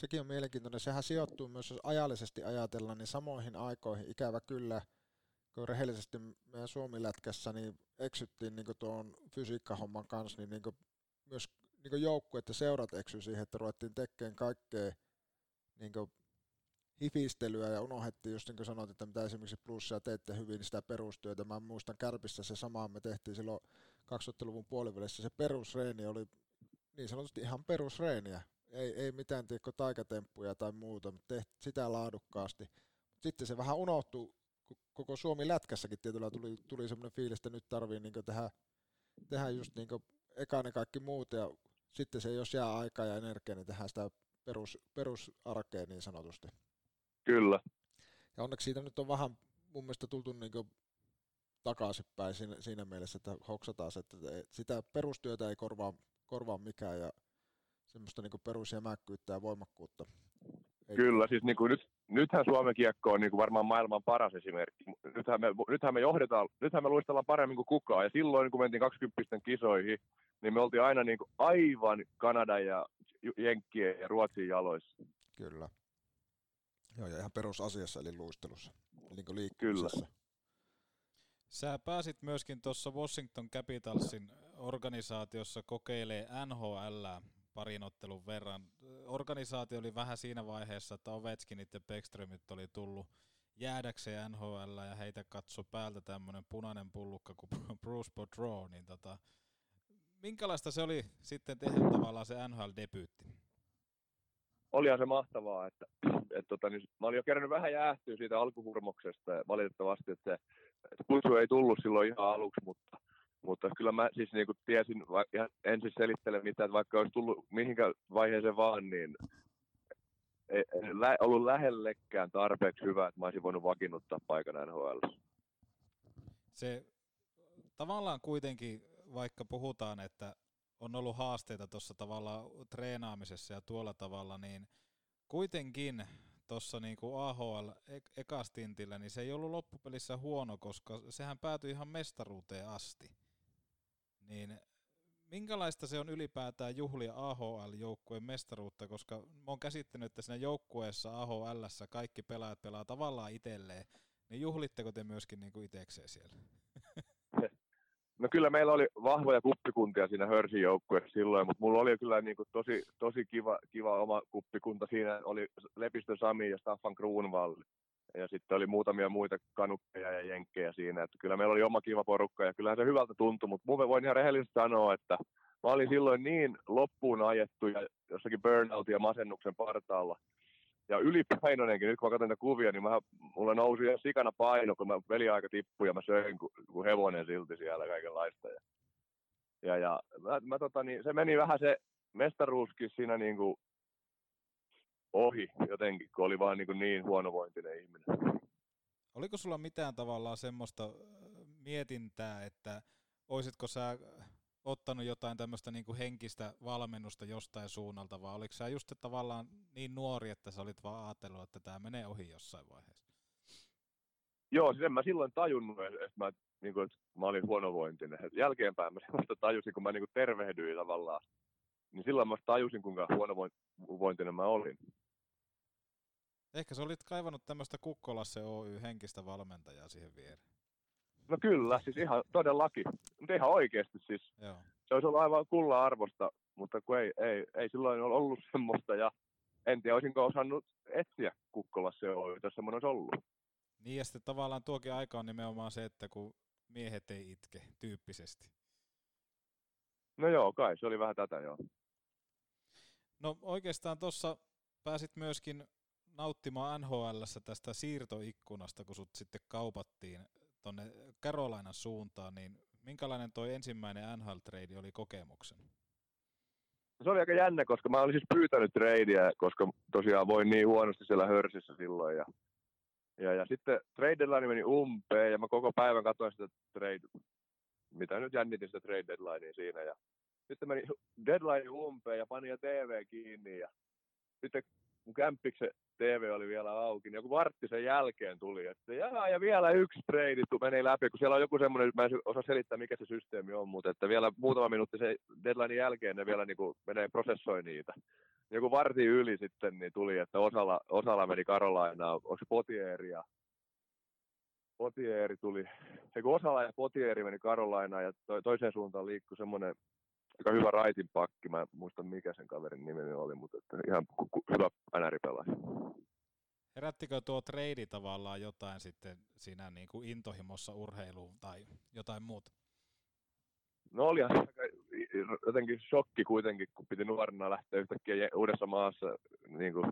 K: Sekin on mielenkiintoinen. Sehän sijoittuu myös, jos ajallisesti ajatellaan, niin samoihin aikoihin ikävä kyllä, kun rehellisesti meidän Suomi-lätkässä niin eksyttiin niin tuon fysiikkahomman kanssa, niin, niin myös niin joukku, että seurat eksy siihen, että ruvettiin tekemään kaikkea niin hifistelyä ja unohdettiin just niin kuin sanoit, että mitä esimerkiksi plussia teette hyvin niin sitä perustyötä. Mä muistan Kärpissä se sama me tehtiin silloin 2000-luvun puolivälissä. Se perusreeni oli niin sanotusti ihan perusreeniä. Ei, ei mitään tiekko taikatemppuja tai muuta, mutta tehtiin sitä laadukkaasti. Sitten se vähän unohtui, koko Suomi lätkässäkin tietyllä tuli, tuli semmoinen fiilis, että nyt tarvii niin tehdä, tehdä just niin eka ne kaikki muut ja sitten se jos jää aikaa ja energiaa, niin tehdään sitä perus, perusarkea niin sanotusti.
I: Kyllä.
K: Ja onneksi siitä nyt on vähän mun mielestä tultu niin takaisinpäin siinä, siinä mielessä, että hoksataan, että sitä perustyötä ei korvaa, korvaa mikään ja semmoista niin perusjämäkkyyttä ja voimakkuutta.
I: Ei Kyllä, siis niin kuin nyt, nythän Suomen kiekko on niin kuin varmaan maailman paras esimerkki. Nythän me, nythän me johdetaan, nythän me luistellaan paremmin kuin kukaan. Ja silloin, kun mentiin 20 kisoihin, niin me oltiin aina niin kuin aivan Kanadan ja Jenkkien ja Ruotsin jaloissa.
K: Kyllä. Joo, ja ihan perusasiassa, eli luistelussa, niin kuin liikkumisessa. Kyllä.
H: Sä pääsit myöskin tuossa Washington Capitalsin organisaatiossa kokeilee NHL parin ottelun verran. Organisaatio oli vähän siinä vaiheessa, että Ovechkinit ja Beckströmit oli tullut jäädäkseen NHL ja heitä katso päältä tämmöinen punainen pullukka kuin Bruce Boudreau, niin tota, minkälaista se oli sitten tehdä tavallaan se NHL-debyytti?
I: Olihan se mahtavaa, että, että tota, niin mä olin jo kerännyt vähän jäähtyä siitä alkuhurmoksesta ja valitettavasti, että se että kutsu ei tullut silloin ihan aluksi, mutta, mutta kyllä mä siis niin kuin tiesin, ihan ensin selittele mitään, että vaikka olisi tullut mihinkä vaiheeseen vaan, niin ei, ei lä, ollut lähellekään tarpeeksi hyvä, että mä olisin voinut vakiinnuttaa paikan NHL.
H: Se tavallaan kuitenkin, vaikka puhutaan, että on ollut haasteita tuossa tavalla treenaamisessa ja tuolla tavalla, niin kuitenkin tuossa niinku AHL ekastintillä, niin se ei ollut loppupelissä huono, koska sehän päätyi ihan mestaruuteen asti. Niin minkälaista se on ylipäätään juhlia AHL-joukkueen mestaruutta, koska mä oon käsittänyt, että siinä joukkueessa AHL kaikki pelaajat pelaa tavallaan itselleen, niin juhlitteko te myöskin niinku itekseen siellä?
I: No kyllä meillä oli vahvoja kuppikuntia siinä Hörsin joukkueessa silloin, mutta mulla oli kyllä niin kuin tosi, tosi kiva, kiva oma kuppikunta. Siinä oli Lepistö Sami ja Staffan Kruunvall. Ja sitten oli muutamia muita kanukkeja ja jenkkejä siinä. Että kyllä meillä oli oma kiva porukka ja kyllähän se hyvältä tuntui, mutta mun voin ihan rehellisesti sanoa, että mä olin silloin niin loppuun ajettu ja jossakin burnout ja masennuksen partaalla, ja ylipainoinenkin, nyt kun mä katson näitä kuvia, niin mä, mulla nousi ihan sikana paino, kun mä aika tippui ja mä söin kuin, kuin hevonen silti siellä kaikenlaista. Ja, ja, ja mä, mä tota, niin, se meni vähän se mestaruuskin siinä niin kuin ohi jotenkin, kun oli vaan niin, niin huonovointinen ihminen.
H: Oliko sulla mitään tavallaan semmoista mietintää, että olisitko sä ottanut jotain tämmöistä niin kuin henkistä valmennusta jostain suunnalta, vai oliko sä just tavallaan niin nuori, että sä olit vaan ajatellut, että tämä menee ohi jossain vaiheessa?
I: Joo, siis en mä silloin tajunnut, että mä, niin kuin, että mä olin huonovointinen. jälkeenpäin mä vasta tajusin, kun mä niin kuin tervehdyin tavallaan. Niin silloin mä tajusin, kuinka huonovointinen mä olin.
H: Ehkä sä olit kaivannut tämmöistä Kukkolasse Oy henkistä valmentajaa siihen viereen.
I: No kyllä, siis ihan todellakin. Mutta ihan oikeasti siis.
H: Joo.
I: Se olisi ollut aivan kulla arvosta, mutta kun ei, ei, ei silloin ole ollut semmoista. Ja en tiedä, olisinko osannut etsiä Kukkolassa jo, jos semmoinen olisi ollut.
H: Niin ja sitten tavallaan tuokin aika on nimenomaan se, että kun miehet ei itke tyyppisesti.
I: No joo, kai se oli vähän tätä joo.
H: No oikeastaan tuossa pääsit myöskin nauttimaan nhl tästä siirtoikkunasta, kun sut sitten kaupattiin tuonne Carolinan suuntaan, niin minkälainen toi ensimmäinen NHL-trade oli kokemuksen?
I: Se oli aika jännä, koska mä olin siis pyytänyt tradeia, koska tosiaan voin niin huonosti siellä hörsissä silloin. Ja, ja, ja sitten trade deadline meni umpeen ja mä koko päivän katsoin sitä trade, mitä nyt jännitin sitä trade deadlinea siinä. Ja sitten meni deadline umpeen ja pani ja TV kiinni ja sitten mun kämppiksen TV oli vielä auki, niin joku vartti sen jälkeen tuli, että jaa, ja vielä yksi trade meni läpi, kun siellä on joku semmoinen, mä en osaa selittää mikä se systeemi on, mutta että vielä muutama minuutti se deadline jälkeen ne vielä niin kuin menee prosessoi niitä. Joku varti yli sitten niin tuli, että osalla, osalla meni Karolaina, onko se Potieri ja Potieri tuli, kun osalla ja Potieri meni Karolaina ja to, toiseen suuntaan liikkui semmoinen aika hyvä raitin pakki, mä en muista mikä sen kaverin nimi oli, mutta että ihan hyvä NR-pelaaja.
H: Herättikö tuo trade tavallaan jotain sitten siinä niin kuin intohimossa urheiluun tai jotain muuta?
I: No oli jotenkin shokki kuitenkin, kun piti nuorena lähteä yhtäkkiä uudessa maassa niin kuin,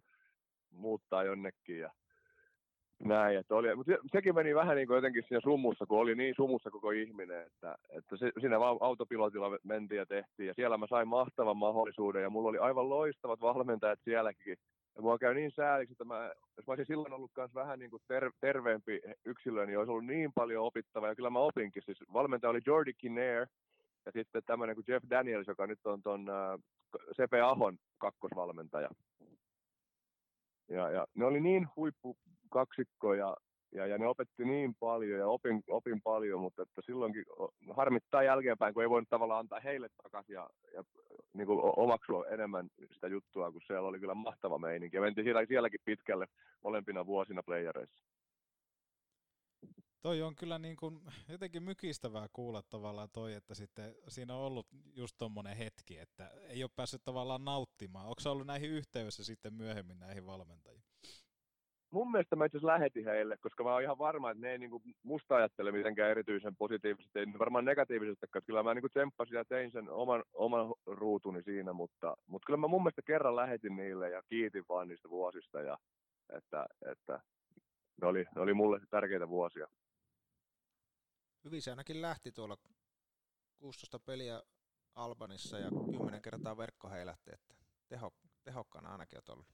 I: muuttaa jonnekin. Ja näin, että oli, mutta sekin meni vähän niin kuin jotenkin siinä sumussa, kun oli niin sumussa koko ihminen, että, että se, siinä vaan autopilotilla mentiin ja tehtiin, ja siellä mä sain mahtavan mahdollisuuden, ja mulla oli aivan loistavat valmentajat sielläkin, ja mua käy niin sääliksi, että mä, jos mä olisin silloin ollut myös vähän niin kuin ter, terveempi yksilö, niin olisi ollut niin paljon opittavaa, ja kyllä mä opinkin. Siis valmentaja oli Jordi Kinnear, ja sitten tämmöinen kuin Jeff Daniels, joka nyt on tuon äh, Sepe Ahon kakkosvalmentaja. Ja, ja ne oli niin huippu kaksikko ja, ja, ja ne opetti niin paljon ja opin, opin paljon, mutta että silloinkin harmittaa jälkeenpäin, kun ei voinut tavallaan antaa heille takaisin ja, ja niin kuin omaksua enemmän sitä juttua, kun siellä oli kyllä mahtava meininki. Ja mentiin siellä, sielläkin pitkälle molempina vuosina playereissa.
H: Toi on kyllä niin kuin jotenkin mykistävää kuulla tavallaan toi, että sitten siinä on ollut just tommonen hetki, että ei ole päässyt tavallaan nauttimaan. Onko se ollut näihin yhteydessä sitten myöhemmin näihin valmentajiin?
I: mun mielestä mä itse lähetin heille, koska mä oon ihan varma, että ne ei niinku musta ajattele mitenkään erityisen positiivisesti, ei varmaan negatiivisesti, koska kyllä mä niinku tsemppasin ja tein sen oman, oman ruutuni siinä, mutta, mutta kyllä mä mun mielestä kerran lähetin niille ja kiitin vaan niistä vuosista ja että, että ne, oli, ne oli mulle tärkeitä vuosia.
K: Hyvin se ainakin lähti tuolla 16 peliä Albanissa ja 10 kertaa verkko heilähti, että teho, tehokkaana ainakin on ollut.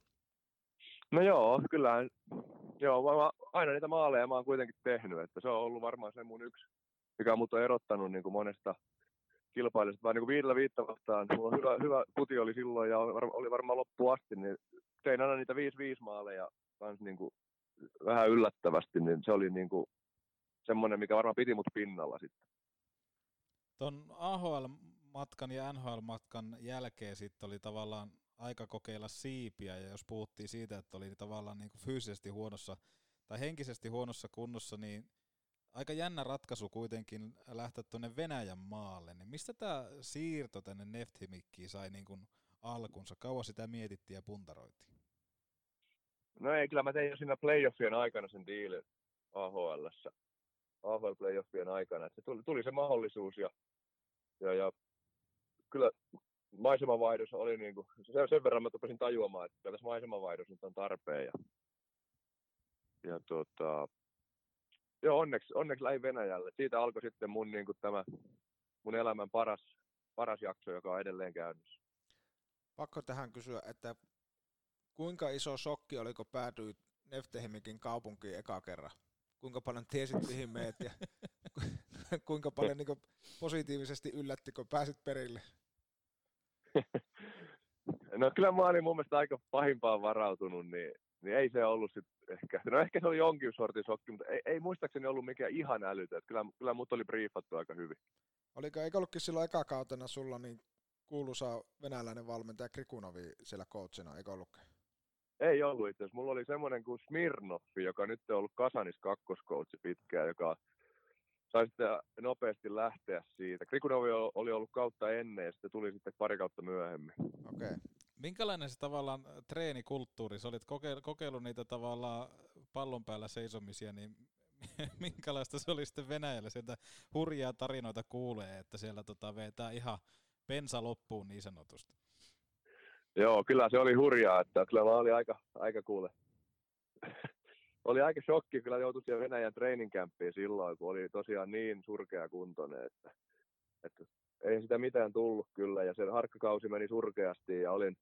I: No joo, kyllähän, joo, mä, aina niitä maaleja mä oon kuitenkin tehnyt, että se on ollut varmaan se mun yksi, mikä mut on erottanut niin kuin monesta kilpailijasta, vaan niin kuin viidellä viittä vastaan, mulla hyvä, hyvä puti oli silloin ja oli varmaan loppu asti, niin tein aina niitä 5-5 maaleja kans niin kuin vähän yllättävästi, niin se oli niin kuin semmoinen, mikä varmaan piti mut pinnalla sitten.
H: Tuon AHL-matkan ja NHL-matkan jälkeen sitten oli tavallaan aika kokeilla siipiä, ja jos puhuttiin siitä, että oli tavallaan niin kuin fyysisesti huonossa tai henkisesti huonossa kunnossa, niin aika jännä ratkaisu kuitenkin lähteä tuonne Venäjän maalle, niin mistä tämä siirto tänne Nefthimikkiin sai niin kuin alkunsa? Kauan sitä mietittiin ja puntaroitiin?
I: No ei, kyllä mä tein jo siinä playoffien aikana sen diilin AHLssä, AHL playoffien aikana. Että se tuli, tuli, se mahdollisuus ja, ja, ja kyllä maisemavaihdos oli niin kuin, sen, sen verran mä rupesin tajuamaan, että tässä maisemavaihdos nyt on tarpeen. Ja, ja tota, joo, onneksi, onneksi lähin Venäjälle. Siitä alkoi sitten mun, niin kuin tämä, mun elämän paras, paras jakso, joka on edelleen käynnissä.
K: Pakko tähän kysyä, että kuinka iso shokki oli, kun päädyit Neftehimikin kaupunkiin eka kerran? Kuinka paljon tiesit, mihin meet ja kuinka paljon niin positiivisesti yllätti, kun pääsit perille?
I: no kyllä mä olin mun mielestä aika pahimpaan varautunut, niin, niin ei se ollut sit ehkä, no ehkä se oli jonkin sortin shokki, mutta ei, ei muistaakseni ollut mikään ihan älytön, kyllä, kyllä mut oli briefattu aika hyvin.
K: Oliko, eikö ollutkin silloin eka kautena sulla niin kuuluisa venäläinen valmentaja Krikunovi siellä coachina, eikö ollutkaan?
I: Ei ollut itse asiassa. Mulla oli semmoinen kuin Smirnov, joka nyt on ollut Kasanis kakkoskoutsi pitkään, joka sai sitten nopeasti lähteä siitä. Krikunovi oli ollut kautta ennen ja sitten tuli sitten pari kautta myöhemmin.
K: Okei. Okay.
H: Minkälainen se tavallaan treenikulttuuri, sä olit kokeillut niitä tavallaan pallon päällä seisomisia, niin minkälaista se oli sitten Venäjällä? Sieltä hurjaa tarinoita kuulee, että siellä tota vetää ihan pensa loppuun niin sanotusti.
I: Joo, kyllä se oli hurjaa, että kyllä mä olin aika, aika kuule. oli aika shokki, kyllä joutui siellä Venäjän treeninkämppiin silloin, kun oli tosiaan niin surkea kuntoinen, että, että ei sitä mitään tullut kyllä, ja se harkkakausi meni surkeasti, ja olin,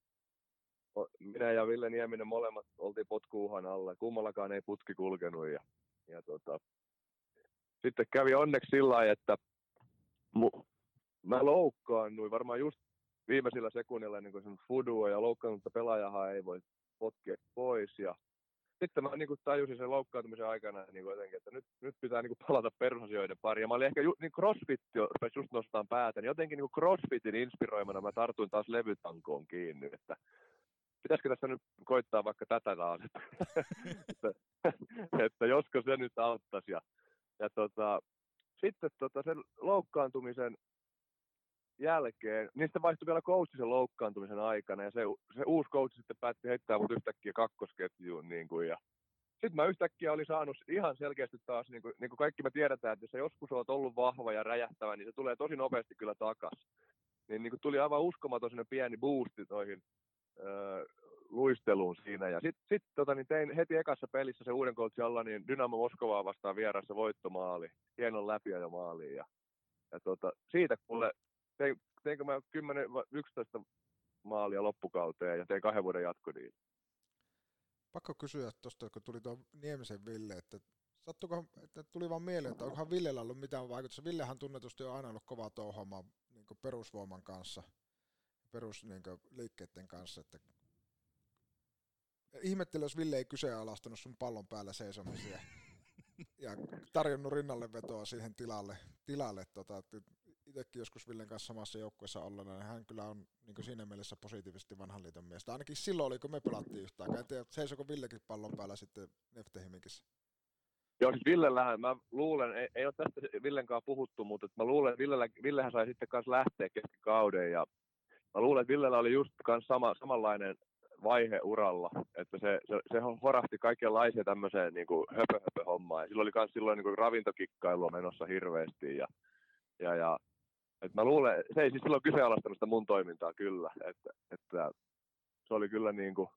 I: minä ja Ville Nieminen molemmat oltiin potkuuhan alla, kummallakaan ei putki kulkenut, ja, ja tota, sitten kävi onneksi sillä että mä loukkaannuin varmaan just viimeisillä sekunnilla niin kuin sen fudua ja loukkaanutta pelaajahan ei voi potkia pois. Ja sitten mä niin kuin tajusin sen loukkaantumisen aikana niin kuin jotenkin, että nyt, nyt pitää niin kuin palata perusasioiden pariin. Ja mä olin ehkä ju, niin crossfit jo, rupesi just nostamaan päätä, niin jotenkin niin kuin crossfitin inspiroimana mä tartuin taas levytankoon kiinni, että pitäisikö tässä nyt koittaa vaikka tätä taas, että, että, että josko se nyt auttaisi. Ja, ja tota, sitten tota, sen loukkaantumisen jälkeen, sitten vaihtui vielä coachi sen loukkaantumisen aikana, ja se, se uusi coach sitten päätti heittää mut yhtäkkiä kakkosketjuun, niin kuin, ja sitten mä yhtäkkiä olin saanut ihan selkeästi taas, niin kuin, niin kuin kaikki me tiedetään, että jos sä joskus olet ollut vahva ja räjähtävä, niin se tulee tosi nopeasti kyllä takas. Niin, niin kuin tuli aivan uskomaton pieni boosti noihin öö, luisteluun siinä. Ja sitten sit, tota, niin tein heti ekassa pelissä se uuden coachin alla, niin Dynamo Moskovaa vastaan vieressä voittomaali, hienon maaliin. Ja, ja tota, siitä kuule tein, teinkö mä 10-11 maalia loppukauteen ja tein kahden vuoden jatkodiin.
K: Pakko kysyä tuosta, kun tuli tuo Niemisen Ville, että sattuko, että tuli vaan mieleen, että onkohan Villellä ollut mitään vaikutusta. Villehän tunnetusti on aina ollut kova touhama niin perusvoiman kanssa, perusliikkeiden niin kanssa, että ihmettelen, jos Ville ei kyseenalaistanut sun pallon päällä seisomisia ja tarjonnut rinnalle vetoa siihen tilalle, tilalle tota, että itsekin joskus Villen kanssa samassa joukkueessa olla, niin hän kyllä on niin siinä mielessä positiivisesti vanhan liiton miestä. Ainakin silloin oli, kun me pelattiin yhtään. En tiedä, seisoko Villekin pallon päällä sitten Neftehimikissä.
I: Joo, siis Villellähän, mä luulen, ei, ei ole tästä Villen kanssa puhuttu, mutta mä luulen, että Villellä, Villehän sai sitten kanssa lähteä keskikauden ja mä luulen, että Villellä oli just kans sama, samanlainen vaihe uralla, että se, se, se horahti kaikenlaisia tämmöiseen niin höpö, höpö hommaan. Ja silloin oli myös silloin niin ravintokikkailua menossa hirveästi ja, ja, ja et mä luulen, se ei siis silloin kyseenalaistanut sitä mun toimintaa kyllä, että, että se oli kyllä niin kuin,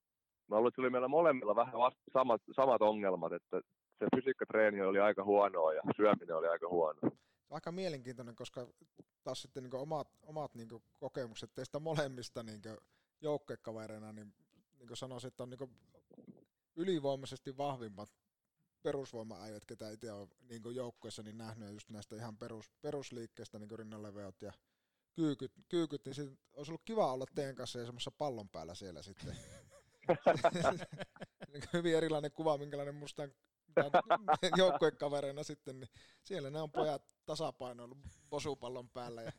I: mä luulen, että oli meillä molemmilla vähän vasta samat, samat ongelmat, että se fysiikkatreeni oli aika huonoa ja syöminen oli aika huono.
K: Aika mielenkiintoinen, koska taas sitten niin omat, omat niin kokemukset teistä molemmista niin joukkuekavereina, niin, niin sanoisin, että on niin ylivoimaisesti vahvimmat perusvoima-äijät, ketä itse on niin joukkueessa niin nähnyt just näistä ihan perus, perusliikkeistä, niin rinnanleveot ja kyykyt, kyykyt, niin sit olisi ollut kiva olla teidän kanssa semmoisessa pallon päällä siellä sitten. Niin hyvin erilainen kuva, minkälainen musta joukkuekavereina sitten, niin siellä nämä on pojat tasapainoillut posupallon päällä ja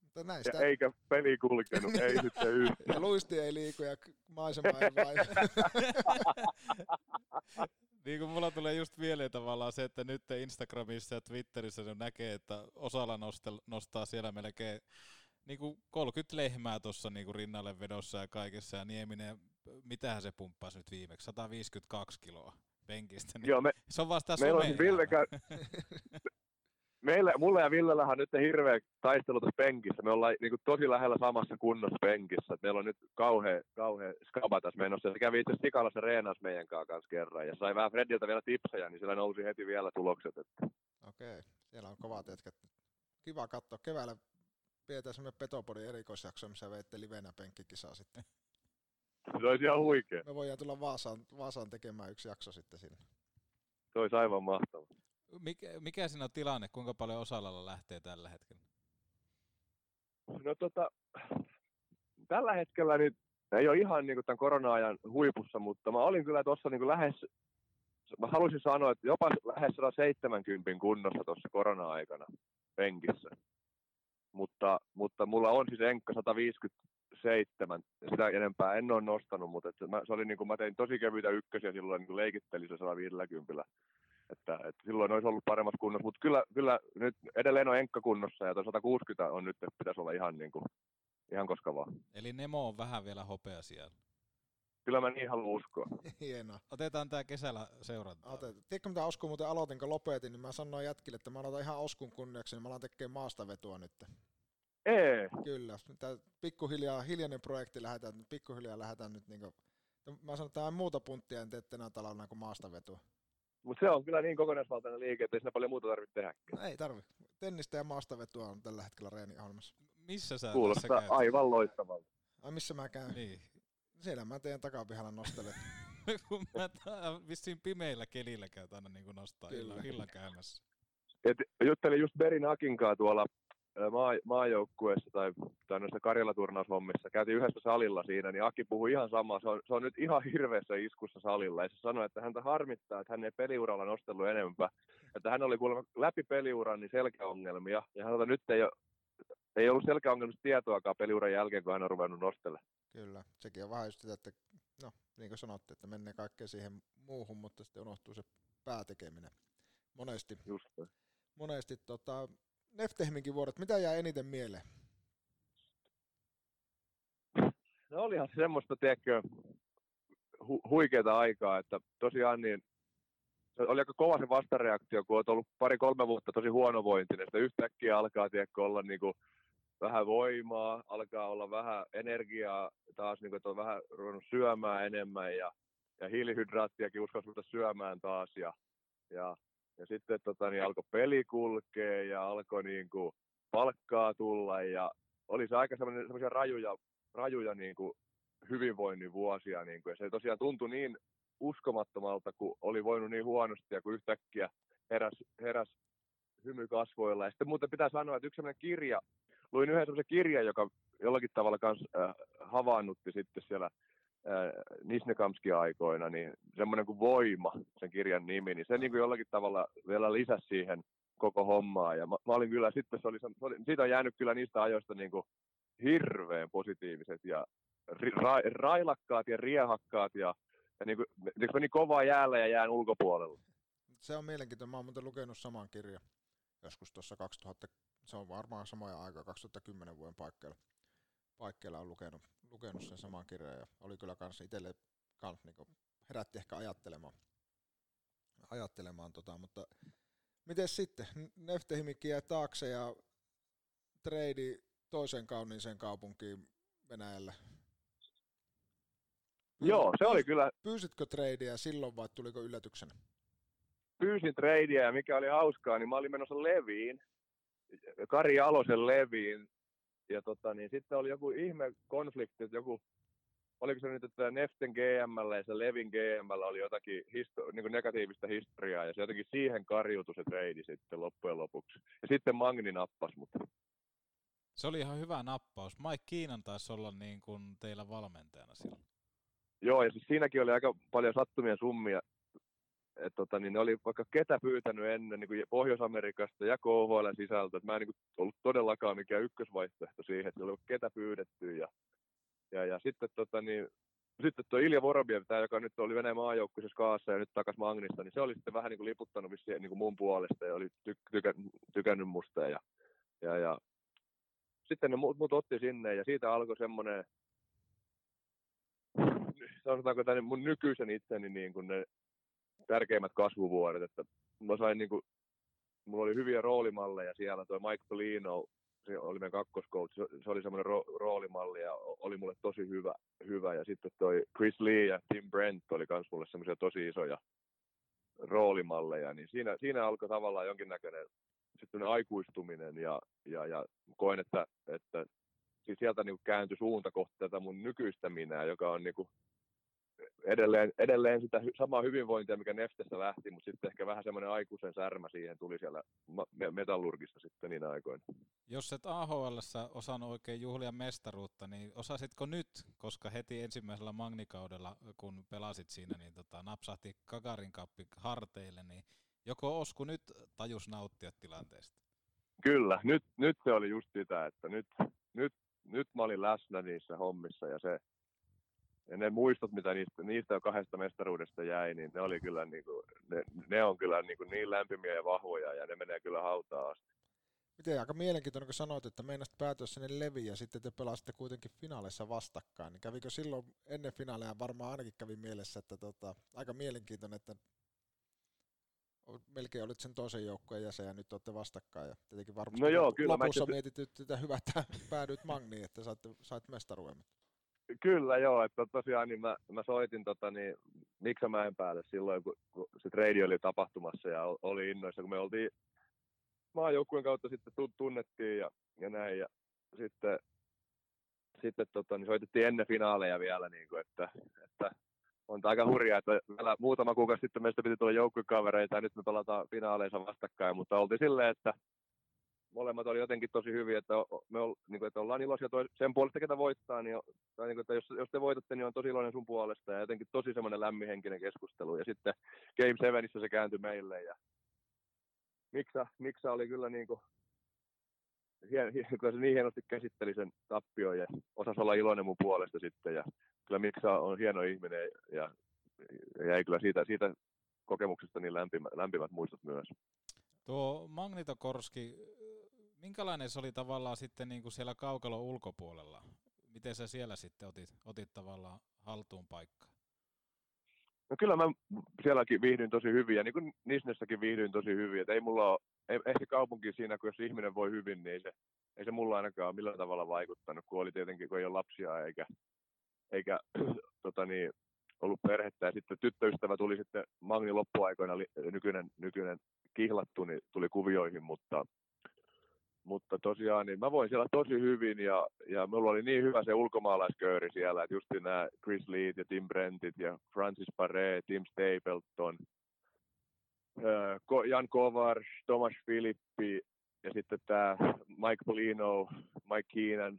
K: Mutta näistä.
I: Ja eikä peli kulkenut, ei sitten yhtään.
K: Ja luisti ei liiku ja maisema ei vai.
H: Niin kuin mulla tulee just mieleen tavallaan se, että nyt Instagramissa ja Twitterissä se näkee, että osalla nostel, nostaa siellä melkein niin kuin 30 lehmää tuossa niin kuin rinnalle vedossa ja kaikessa, ja Nieminen, mitähän se pumppasi nyt viimeksi, 152 kiloa penkistä. Niin
I: Joo, me,
H: se on vasta
I: meillä on Ville. Meillä, mulla ja Villellähän on nyt hirveä taistelu tuossa penkissä. Me ollaan niin kuin, tosi lähellä samassa kunnossa penkissä. Et meillä on nyt kauhea, kauhea skaba tässä menossa. Ja se kävi itse Sikalassa reenas meidän kanssa kerran. Ja sai vähän Frediltä vielä tipsejä, niin sillä nousi heti vielä tulokset. Että.
K: Okei, siellä on kovat jätkät. Kiva katsoa. Keväällä pidetään semmoinen Petopodin erikoisjakso, missä veitte livenä penkkikisaa sitten.
I: Se olisi ihan huikea.
K: Me voidaan tulla Vaasaan, Vaasaan tekemään yksi jakso sitten sinne.
I: Se olisi aivan mahtava.
H: Mikä, mikä siinä on tilanne, kuinka paljon osalalla lähtee tällä hetkellä?
I: No tota, tällä hetkellä nyt ei ole ihan niin kuin tämän korona-ajan huipussa, mutta mä olin kyllä tuossa niin lähes, mä haluaisin sanoa, että jopa lähes 170 kunnossa tuossa korona-aikana penkissä. Mutta, mutta mulla on siis enkka 157, sitä enempää en ole nostanut, mutta että mä, se oli niin kuin, mä tein tosi kevyitä ykkösiä silloin, niin leikittelin se 150. Että, että silloin olisi ollut paremmassa kunnossa, mutta kyllä, kyllä nyt edelleen on enkka kunnossa ja tuo 160 on nyt, että pitäisi olla ihan, niin kuin, ihan koska vaan.
H: Eli Nemo on vähän vielä hopea siellä.
I: Kyllä mä niin haluan uskoa.
K: Hienoa.
H: Otetaan tää kesällä seurantaa.
K: Otet. Tiedätkö mitä Osku muuten aloitin, kun lopetin, niin mä sanoin jätkille, että mä aloitan ihan Oskun kunniaksi, niin mä alan tekemään maastavetua nyt.
I: Ei.
K: Kyllä. Tää pikkuhiljaa, hiljainen projekti lähdetään, pikkuhiljaa lähdetään nyt niinku, mä sanon, että muuta punttia en tee tänä talvena kuin maastavetua.
I: Mutta se on kyllä niin kokonaisvaltainen liike, että ei siinä paljon muuta tarvitse tehdä.
K: No ei tarvi. Tennistä ja maastavetua on tällä hetkellä reeniohjelmassa.
H: Missä sä tässä
I: Kuulostaa
H: käyt?
I: aivan loistavalta.
K: Ai missä mä käyn?
H: Niin.
K: Siellä mä teidän takapihalla nostelen.
H: Kun mä vissiin pimeillä kelillä käyt aina niin nostaa
K: Kyllä.
H: illan, illan käymässä.
I: Et juttelin just Berin Akinkaa tuolla maa, maajoukkueessa tai, tai noissa Karjala-turnaushommissa. Käytiin yhdessä salilla siinä, niin Aki puhui ihan samaa. Se on, se on nyt ihan hirveässä iskussa salilla. Ja se sanoi, että häntä harmittaa, että hän ei peliuralla nostellut enempää. Että hän oli kuulemma läpi peliuran niin selkäongelmia. Ja hän sanoi, että nyt ei, ole, ei ollut selkäongelmista tietoakaan peliuran jälkeen, kun hän on ruvennut nostelemaan.
K: Kyllä, sekin on vähän just sitä, että no, niin kuin sanotte, että menee kaikkea siihen muuhun, mutta sitten unohtuu se päätekeminen. Monesti.
I: Just.
K: Monesti tota, Neftehminkin vuodet, mitä jää eniten mieleen?
I: No olihan se semmoista, tiedätkö, hu- huikeata aikaa, että tosiaan niin oli aika kova se vastareaktio, kun olet ollut pari-kolme vuotta tosi huonovointinen, sitten yhtäkkiä alkaa tiedätkö, olla niin kuin vähän voimaa, alkaa olla vähän energiaa taas, niin kuin, että on vähän ruvennut syömään enemmän ja, ja hiilihydraattiakin uskalsi syömään taas ja, ja, ja sitten tota, niin alkoi peli kulkea ja alkoi niin kuin, palkkaa tulla ja oli se aika semmoisia rajuja, rajuja niin kuin, hyvinvoinnin vuosia niin kuin, ja se tosiaan tuntui niin uskomattomalta, kun oli voinut niin huonosti ja kun yhtäkkiä heräs, heräs hymy kasvoilla. Ja sitten muuten pitää sanoa, että yksi sellainen kirja, luin yhden sellaisen kirjan, joka jollakin tavalla kans, äh, havainnutti sitten siellä Nisnekamskin aikoina, niin semmoinen kuin Voima, sen kirjan nimi, niin se niin kuin jollakin tavalla vielä lisäsi siihen koko hommaa. Ja mä, mä olin kyllä sitten, se oli, se oli, siitä on jäänyt kyllä niistä ajoista niin kuin hirveän positiiviset ja ra, railakkaat ja riehakkaat ja, ja niin kuin, niin meni kovaa jäällä ja jään ulkopuolella.
K: Se on mielenkiintoinen. Mä oon muuten lukenut saman kirjan joskus tuossa 2000, se on varmaan samoja aikaa, 2010 vuoden paikkeilla. Paikkeilla on lukenut, lukenut sen saman kirjan ja oli kyllä kans itselle kans niinku herätti ehkä ajattelemaan. ajattelemaan tota, mutta miten sitten? Neftehimikki jäi taakse ja trade toisen kauniiseen kaupunkiin Venäjällä.
I: Joo, se oli kyllä,
K: Pyysitkö tradeja silloin vai tuliko yllätyksenä?
I: pyysin tradea ja mikä oli hauskaa, niin mä olin menossa Leviin, Kari Jalosen Leviin. Ja tota, niin sitten oli joku ihme konflikti, että joku, oliko se nyt, että Neften GMllä ja se Levin GMllä oli jotakin histo, niin kuin negatiivista historiaa, ja se jotenkin siihen karjutui se trade sitten loppujen lopuksi. Ja sitten Magni nappasi, mutta
H: Se oli ihan hyvä nappaus. Mike Kiinan taisi olla niin kuin teillä valmentajana silloin.
I: joo, ja siis siinäkin oli aika paljon sattumia summia, et, tota, niin ne oli vaikka ketä pyytänyt ennen niin kuin Pohjois-Amerikasta ja KHL sisältä, että mä en niin kuin, ollut todellakaan mikään ykkösvaihtoehto siihen, että oli ketä pyydetty ja, ja, ja sitten tota, niin, sitten tuo Ilja Vorobiev, tämä, joka nyt oli Venäjän maajoukkuisessa kaassa ja nyt takas Magnista, niin se oli sitten vähän niin kuin liputtanut vissiin niin kuin mun puolesta ja oli ty, tykä, tykännyt musta. Ja, ja, ja sitten ne mut, mut otti sinne ja siitä alkoi semmoinen, sanotaanko tänne mun nykyisen itseni niin kuin ne tärkeimmät kasvuvuodet, että mä sain niin kuin, mulla oli hyviä roolimalleja siellä, toi Mike Polino, se oli meidän kakkoskoutsi, se oli semmoinen ro- roolimalli ja oli mulle tosi hyvä, hyvä. Ja sitten toi Chris Lee ja Tim Brent oli myös mulle semmoisia tosi isoja roolimalleja, niin siinä, siinä alkoi tavallaan jonkinnäköinen sitten aikuistuminen ja, ja, ja koen, että, että siis sieltä niin kääntyi suunta kohti tätä mun nykyistä minää, joka on niin kuin edelleen, edelleen sitä samaa hyvinvointia, mikä Neftessä lähti, mutta sitten ehkä vähän semmoinen aikuisen särmä siihen tuli siellä metallurgista sitten niin aikoina.
H: Jos et AHL osannut oikein juhlia mestaruutta, niin osasitko nyt, koska heti ensimmäisellä Magnikaudella, kun pelasit siinä, niin tota, napsahti Kakarin kappi harteille, niin joko Osku nyt tajus nauttia tilanteesta?
I: Kyllä, nyt, nyt se oli just sitä, että nyt, nyt, nyt mä olin läsnä niissä hommissa ja se, ja ne muistot, mitä niistä, niistä jo kahdesta mestaruudesta jäi, niin ne, oli kyllä niin, kuin, ne, ne on kyllä niin, kuin niin lämpimiä ja vahvoja ja ne menee kyllä hautaan asti.
K: Miten aika mielenkiintoinen, kun sanoit, että meinasit päätyä sinne leviin ja sitten te pelasitte kuitenkin finaaleissa vastakkain. Niin kävikö silloin ennen finaaleja varmaan ainakin kävi mielessä, että tota, aika mielenkiintoinen, että melkein olit sen toisen joukkueen jäsen ja nyt olette vastakkain. Ja tietenkin varmasti
I: no joo, kyllä
K: lopussa mä... mietitty että hyvä, että päädyit Magniin, että sait, sait mestaruuden.
I: Kyllä joo, että tosiaan niin mä, mä soitin tota, niin, Miksa päälle silloin, kun, kun se trade oli tapahtumassa ja oli innoissa, kun me oltiin maajoukkueen kautta sitten tunnettiin ja, ja näin. Ja sitten, sitten tota, niin soitettiin ennen finaaleja vielä, niin kuin, että, että on aika hurjaa, että vielä muutama kuukausi sitten meistä piti tulla joukkuekavereita ja nyt me pelataan finaaleissa vastakkain, mutta oltiin silleen, että molemmat oli jotenkin tosi hyviä, että, me ol, niin kuin, että ollaan iloisia toi, sen puolesta, ketä voittaa, niin, tai niin kuin, että jos, jos te voitatte, niin on tosi iloinen sun puolesta, ja jotenkin tosi semmoinen lämminhenkinen keskustelu, ja sitten Game 7 se kääntyi meille, ja Miksa, Miksa oli kyllä niin kuin, hien, kyllä se niin hienosti käsitteli sen tappion, ja osasi olla iloinen mun puolesta sitten, ja kyllä Miksa on hieno ihminen, ja jäi kyllä siitä, siitä kokemuksesta niin lämpimät, lämpimät muistot myös.
H: Tuo Magnitokorski, minkälainen se oli tavallaan sitten niin kuin siellä kaukalon ulkopuolella? Miten sä siellä sitten otit, otit tavallaan haltuun paikkaa?
I: No kyllä mä sielläkin viihdyin tosi hyvin ja niin kuin Nisnessäkin viihdyin tosi hyvin. Että ei mulla ole, ei, ehkä kaupunki siinä, kun jos ihminen voi hyvin, niin ei se, ei se mulla ainakaan millään tavalla vaikuttanut, kun oli tietenkin, kun ei ole lapsia eikä, eikä tota niin, ollut perhettä. Ja sitten tyttöystävä tuli sitten Magni loppuaikoina, nykyinen, nykyinen kihlattu, niin tuli kuvioihin, mutta mutta tosiaan niin mä voin siellä tosi hyvin ja, ja mulla oli niin hyvä se ulkomaalaiskööri siellä, että just nämä Chris Lee ja Tim Brentit ja Francis Paré, Tim Stapleton, Jan Kovar, Thomas Filippi ja sitten tämä Mike Polino, Mike Keenan,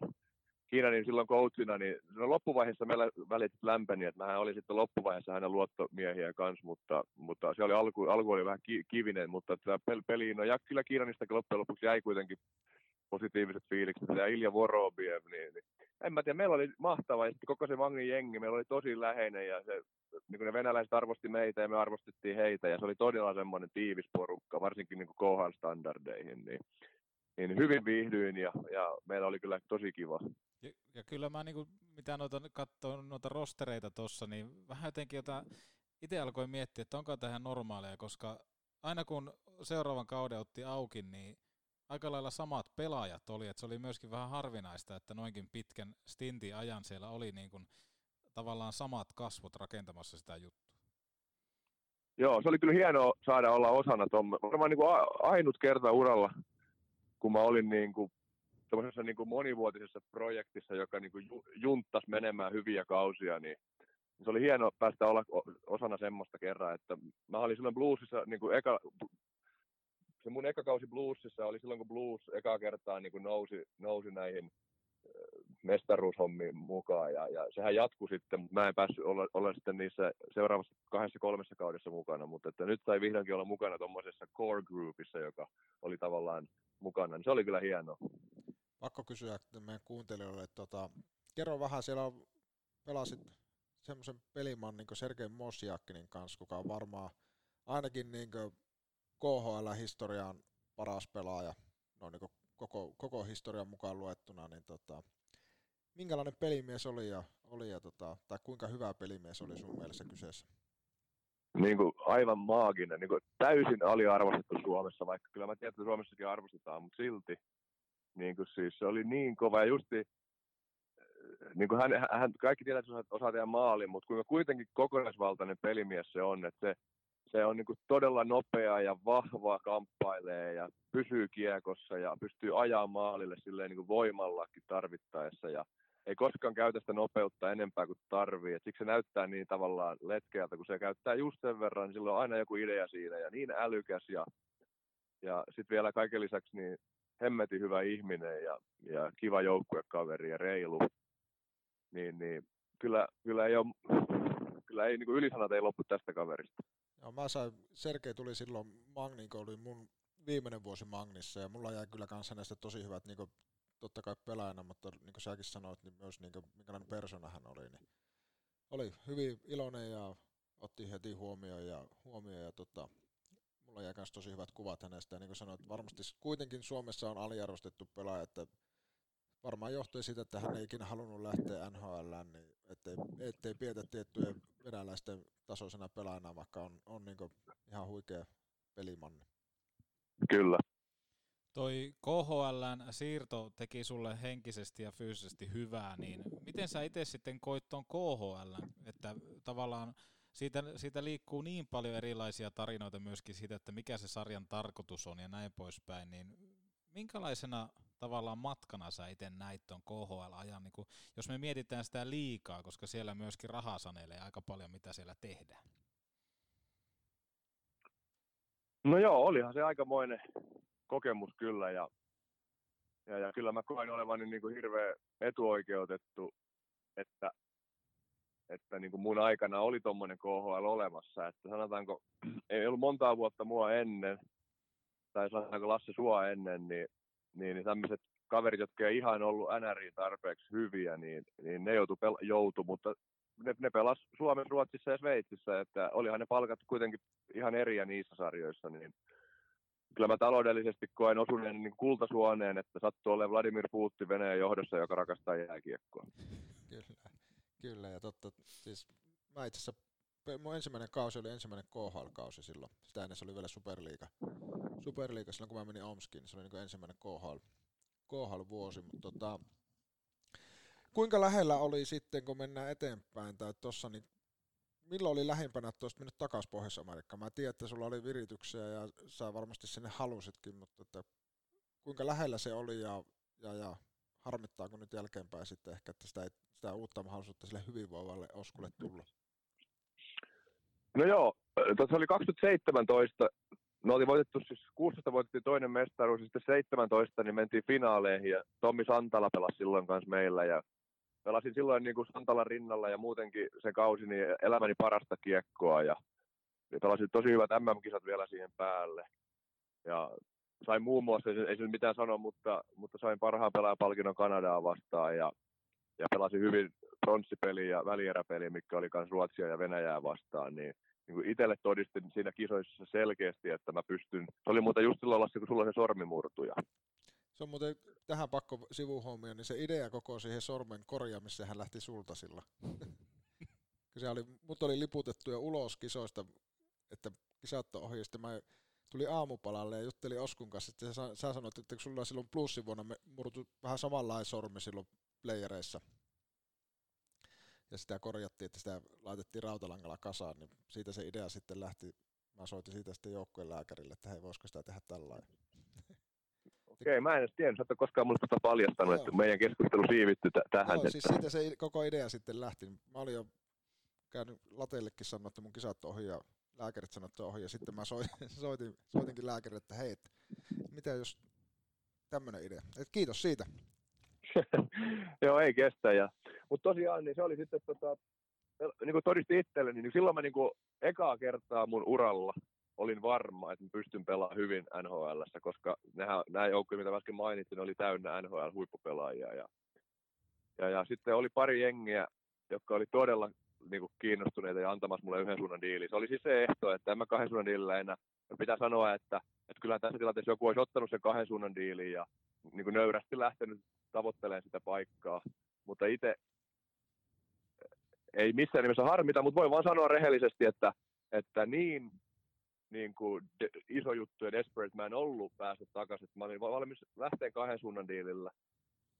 I: Keenanin silloin coachina, niin no loppuvaiheessa meillä välit lämpeni, että mähän olin sitten loppuvaiheessa hänen luottomiehiä kanssa, mutta, mutta se oli alku, alku oli vähän kivinen, mutta tämä peli, no ja kyllä Keenanistakin loppujen lopuksi jäi kuitenkin positiiviset fiilikset, ja Ilja Vorobiev, niin, niin, en mä tiedä, meillä oli mahtava, ja sitten koko se Mangin jengi, meillä oli tosi läheinen, ja se, niin kuin ne venäläiset arvosti meitä, ja me arvostettiin heitä, ja se oli todella semmoinen tiivis porukka, varsinkin niin kuin standardeihin, niin, niin hyvin viihdyin, ja, ja meillä oli kyllä tosi kiva.
H: Ja, ja kyllä mä niin kuin, mitä noita, katsoin noita rostereita tuossa, niin vähän jotenkin jota, itse alkoin miettiä, että onko tähän normaalia, koska aina kun seuraavan kauden otti auki, niin aika lailla samat pelaajat oli, että se oli myöskin vähän harvinaista, että noinkin pitkän stintin ajan siellä oli niin kuin tavallaan samat kasvot rakentamassa sitä juttua.
I: Joo, se oli kyllä hienoa saada olla osana tuommoista. Varmaan niin kuin ainut kerta uralla, kun mä olin niin kuin niin kuin monivuotisessa projektissa, joka niin kuin junttasi menemään hyviä kausia, niin se oli hieno päästä olla osana semmoista kerran, että mä olin silloin bluesissa, niin kuin eka, se mun eka kausi bluesissa oli silloin, kun blues eka kertaa niin kuin nousi, nousi näihin mestaruushommiin mukaan ja, ja sehän jatkui sitten, mutta mä en päässyt olla, olla sitten niissä seuraavassa kahdessa kolmessa kaudessa mukana, mutta että nyt sai vihdoinkin olla mukana tuommoisessa core groupissa, joka oli tavallaan mukana, niin se oli kyllä hienoa.
K: Pakko kysyä meidän kuuntelijoille, että tota, kerro vähän, siellä pelasit semmoisen peliman niin Sergei Mosjakkinin kanssa, kuka on varmaan ainakin niin KHL-historian paras pelaaja, no niin koko, koko historian mukaan luettuna, niin tota, minkälainen pelimies oli ja, oli ja tota, tai kuinka hyvä pelimies oli sun mielestä kyseessä?
I: Niin kuin aivan maaginen, niin kuin täysin aliarvostettu Suomessa, vaikka kyllä mä tiedän, että Suomessakin arvostetaan, mutta silti niin kuin siis se oli niin kova ja justi niin kuin hän, hän, kaikki tietää, että osaa tehdä maalin, mutta kuinka kuitenkin kokonaisvaltainen pelimies se on, että se, se on niin kuin todella nopea ja vahva kamppailee ja pysyy kiekossa ja pystyy ajaa maalille silleen niin kuin voimallakin tarvittaessa ja ei koskaan käytä sitä nopeutta enempää kuin tarvii. Et siksi se näyttää niin tavallaan letkeältä, kun se käyttää just sen verran, niin sillä on aina joku idea siinä ja niin älykäs ja, ja sitten vielä kaiken lisäksi niin hemmetin hyvä ihminen ja, ja kiva joukkuekaveri ja reilu niin, niin kyllä, kyllä ei, ole, kyllä ei niin ylisanat ei loppu tästä kaverista.
K: Joo, mä sain, Sergei tuli silloin Magnin, kun oli mun viimeinen vuosi Magnissa, ja mulla jäi kyllä kanssa näistä tosi hyvät, niin kuin, totta kai pelaajana, mutta niin kuin säkin sanoit, niin myös niin kuin, minkälainen persona hän oli, niin oli hyvin iloinen ja otti heti huomioon ja, huomioon ja tota, mulla jäi myös tosi hyvät kuvat hänestä. Ja niin kuin sanoit, varmasti kuitenkin Suomessa on aliarvostettu pelaaja, että varmaan johtui siitä, että hän ei ikinä halunnut lähteä NHL, niin ettei, ettei pietä tiettyjen venäläisten tasoisena pelaajana, vaikka on, on niin ihan huikea pelimanni.
I: Kyllä.
H: Toi KHLn siirto teki sulle henkisesti ja fyysisesti hyvää, niin miten sä itse sitten koit tuon KHL, että tavallaan siitä, siitä liikkuu niin paljon erilaisia tarinoita myöskin siitä, että mikä se sarjan tarkoitus on ja näin poispäin, niin minkälaisena tavallaan matkana sä itse näit tuon KHL-ajan, niin kun, jos me mietitään sitä liikaa, koska siellä myöskin raha sanelee aika paljon, mitä siellä tehdään?
I: No joo, olihan se aikamoinen kokemus kyllä ja, ja, ja kyllä mä koin olevani niin kuin hirveän etuoikeutettu, että, että niin kuin mun aikana oli tuommoinen KHL olemassa, että sanotaanko, ei ollut montaa vuotta mua ennen, tai sanotaanko Lasse sua ennen, niin niin, niin tämmöiset kaverit, jotka ei ihan ollut NRI tarpeeksi hyviä, niin, niin ne joutu, pel- joutu mutta ne, ne pelas Suomessa, Ruotsissa ja Sveitsissä, että olihan ne palkat kuitenkin ihan eriä niissä sarjoissa, niin kyllä mä taloudellisesti koen osuneen niin kultasuoneen, että sattuu olemaan Vladimir Putin Venäjän johdossa, joka rakastaa jääkiekkoa.
K: Kyllä, kyllä ja totta, siis mä itse asiassa mun ensimmäinen kausi oli ensimmäinen KHL-kausi silloin. Sitä ennen se oli vielä Superliiga. Superliiga silloin, kun mä menin Omskiin, niin se oli niin ensimmäinen KHL, KHL-vuosi. Mutta tota, kuinka lähellä oli sitten, kun mennään eteenpäin, tai tuossa, niin milloin oli lähimpänä, että olisit mennyt takaisin Pohjois-Amerikkaan? Mä tiedän, että sulla oli virityksiä ja sä varmasti sinne halusitkin, mutta että kuinka lähellä se oli ja, ja, ja harmittaako nyt jälkeenpäin sitten ehkä, että sitä, ei, sitä uutta mahdollisuutta sille hyvinvoivalle Oskulle tullut?
I: No joo, tuossa oli 2017, me oltiin voitettu siis 16 voitettiin toinen mestaruus ja sitten 17 niin mentiin finaaleihin ja Tommi Santala pelasi silloin kanssa meillä ja pelasin silloin niin kuin Santalan rinnalla ja muutenkin se kausi niin elämäni parasta kiekkoa ja, ja pelasin tosi hyvät MM-kisat vielä siihen päälle. Ja sain muun muassa, ei se mitään sano, mutta, mutta sain parhaan pelaajapalkinnon Kanadaa vastaan ja, ja pelasin hyvin pronssipeli ja välieräpeli, mikä oli myös Ruotsia ja Venäjää vastaan, niin, niin kuin itselle todistin siinä kisoissa selkeästi, että mä pystyn, se oli muuten just silloin Lassi, kun sulla se sormi murtuja.
K: Se on muuten tähän pakko sivuhuomioon, niin se idea koko siihen sormen korjaamiseen hän lähti sulta sillä. se oli, mut oli liputettu jo ulos kisoista, että kisat on ohi, sitten mä tuli aamupalalle ja juttelin Oskun kanssa, että sä, sä sanoit, että kun sulla silloin plussivuonna murtu vähän samanlainen sormi silloin playereissa, ja sitä korjattiin, että sitä laitettiin rautalangalla kasaan, niin siitä se idea sitten lähti. Mä soitin siitä sitten joukkueen lääkärille, että hei, voisiko sitä tehdä tällainen.
I: Okei, okay, mä en edes tiennyt, että koskaan mulle tota paljastanut, että meidän keskustelu siivitty t- tähän.
K: Joo, siis siitä se koko idea sitten lähti. Mä olin jo käynyt lateillekin sanoa, että mun kisat ohi ja lääkärit sanoivat, että ohi. Ja sitten mä soitin, soitin, soitinkin lääkärille, että hei, et, mitä jos tämmöinen idea. Et kiitos siitä.
I: Joo, ei kestä. Ja, mutta tosiaan niin se oli sitten tota, niin kuin todisti itselleni, niin silloin mä niin kuin ekaa kertaa mun uralla olin varma, että mä pystyn pelaamaan hyvin NHL, koska nämä, joukkoja, mitä äsken mainitsin, oli täynnä NHL-huippupelaajia. Ja, ja, ja, sitten oli pari jengiä, jotka oli todella niin kuin kiinnostuneita ja antamassa mulle yhden suunnan diili. Se oli siis se ehto, että en mä kahden suunnan diilillä enää. Pitää sanoa, että, että kyllä tässä tilanteessa joku olisi ottanut sen kahden suunnan diilin ja niin kuin nöyrästi lähtenyt tavoittelemaan sitä paikkaa. Mutta itse ei missään nimessä harmita, mutta voi vaan sanoa rehellisesti, että, että niin, niin kuin de, iso juttu ja desperate mä en ollut päästä takaisin. Mä olin valmis lähteä kahden suunnan diilillä.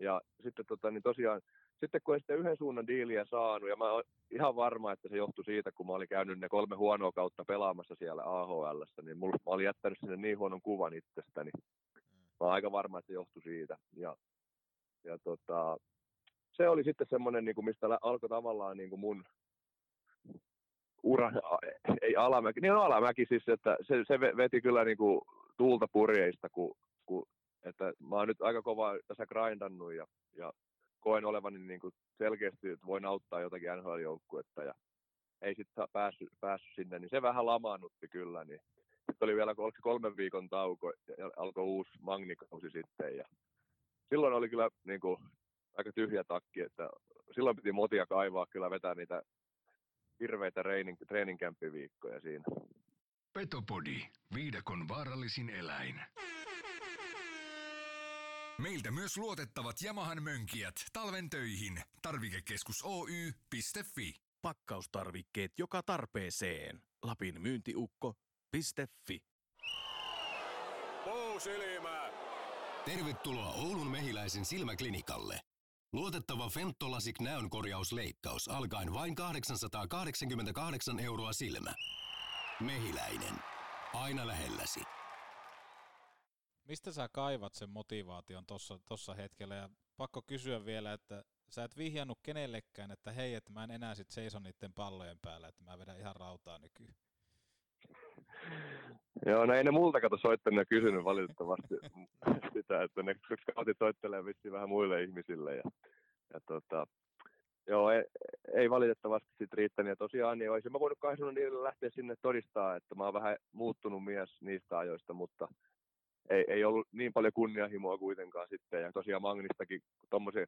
I: Ja sitten tota, niin tosiaan, sitten kun en sitten yhden suunnan diiliä saanut, ja mä oon ihan varma, että se johtui siitä, kun mä olin käynyt ne kolme huonoa kautta pelaamassa siellä AHL, niin mulla, mä olin jättänyt sinne niin huonon kuvan itsestäni. Mä oon aika varma, että se johtui siitä. Ja, ja tota, se oli sitten semmoinen, niin kuin mistä alkoi tavallaan niin kuin mun ura, ei alamäki, niin on alamäki siis, että se, se veti kyllä niin kuin tuulta purjeista, kun, kun, että mä oon nyt aika kova tässä grindannut ja, ja koen olevani niin kuin selkeästi, että voin auttaa jotakin NHL-joukkuetta ja ei sitten päässyt, päässyt sinne, niin se vähän lamaannutti kyllä, niin sitten oli vielä kolmen viikon tauko ja alkoi uusi magnikausi sitten ja silloin oli kyllä niin kuin, aika tyhjä takki, että silloin piti motia kaivaa kyllä vetää niitä hirveitä treeninkämppiviikkoja siinä.
G: Petopodi, viidakon vaarallisin eläin. Meiltä myös luotettavat Yamahan mönkijät talven töihin. Tarvikekeskus Oy.fi.
L: Pakkaustarvikkeet joka tarpeeseen. Lapin myyntiukko.fi.
A: Puusilmä! Tervetuloa Oulun mehiläisen silmäklinikalle. Luotettava Fentolasik näönkorjausleikkaus alkaen vain 888 euroa silmä. Mehiläinen. Aina lähelläsi.
H: Mistä sä kaivat sen motivaation tossa, tossa hetkellä? Ja pakko kysyä vielä, että sä et vihjannut kenellekään, että hei, että mä en enää sit seiso niiden pallojen päällä, että mä vedän ihan rautaa nykyään.
I: Joo, no ei ne multa kato soittanut ja kysynyt valitettavasti sitä, että ne skautit soittelee vissiin vähän muille ihmisille. Ja, ja tota, joo, ei, ei valitettavasti sit riittänyt. Ja tosiaan niin olisin mä voinut kahdella niille lähteä sinne todistaa, että mä oon vähän muuttunut mies niistä ajoista, mutta ei, ei ollut niin paljon kunnianhimoa kuitenkaan sitten. Ja tosiaan Magnistakin tuommoisen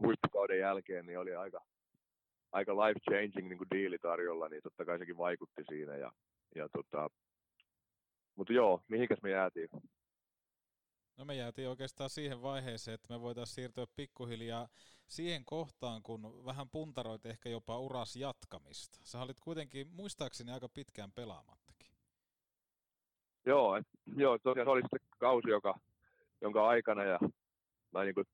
I: huippukauden jälkeen niin oli aika, aika life changing niin diili tarjolla, niin totta kai sekin vaikutti siinä. Ja, ja tota, mutta joo, mihinkäs me jäätiin?
H: No me jäätiin oikeastaan siihen vaiheeseen, että me voitaisiin siirtyä pikkuhiljaa siihen kohtaan, kun vähän puntaroit ehkä jopa uras jatkamista. Sä olit kuitenkin muistaakseni aika pitkään pelaamattakin.
I: Joo, et, joo tosiaan se oli sitten kausi, joka, jonka aikana ja mä niin kuin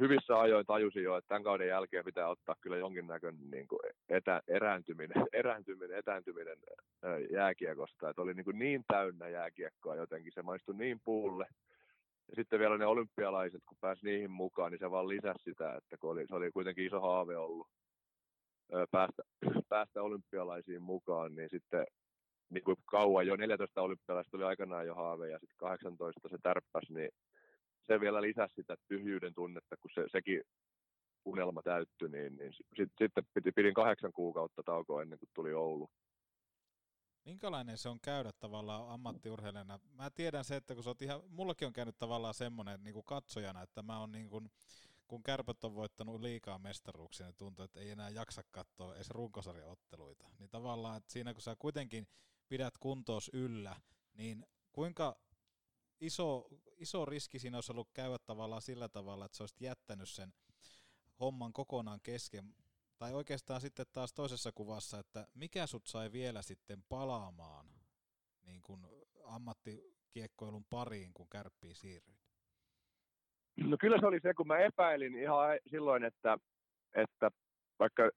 I: hyvissä ajoin tajusin jo, että tämän kauden jälkeen pitää ottaa kyllä jonkinnäköinen niin kuin etä, erääntyminen, erääntyminen, etääntyminen jääkiekosta. Että oli niin, kuin niin täynnä jääkiekkoa jotenkin, se maistui niin puulle. Ja sitten vielä ne olympialaiset, kun pääsi niihin mukaan, niin se vaan lisäsi sitä, että kun oli, se oli kuitenkin iso haave ollut päästä, päästä olympialaisiin mukaan, niin sitten niin kuin kauan jo 14 olympialaista oli aikanaan jo haave ja sitten 18 se tärppäsi, niin se vielä lisäsi sitä tyhjyyden tunnetta, kun se, sekin unelma täyttyi, niin, niin sitten sit piti, pidin kahdeksan kuukautta taukoa ennen kuin tuli Oulu.
H: Minkälainen se on käydä tavallaan ammattiurheilijana? Mä tiedän se, että kun sä ihan, mullakin on käynyt tavallaan semmoinen niin kuin katsojana, että mä oon niin kuin, kun kärpät on voittanut liikaa mestaruuksia, niin tuntuu, että ei enää jaksa katsoa edes runkosarjaotteluita. Niin tavallaan, että siinä kun sä kuitenkin pidät kuntoos yllä, niin kuinka iso, iso riski siinä olisi ollut käydä tavallaan sillä tavalla, että sä olisit jättänyt sen homman kokonaan kesken. Tai oikeastaan sitten taas toisessa kuvassa, että mikä sut sai vielä sitten palaamaan niin kuin ammattikiekkoilun pariin, kun kärppiin siirryit?
I: No kyllä se oli se, kun mä epäilin ihan silloin, että, että vaikka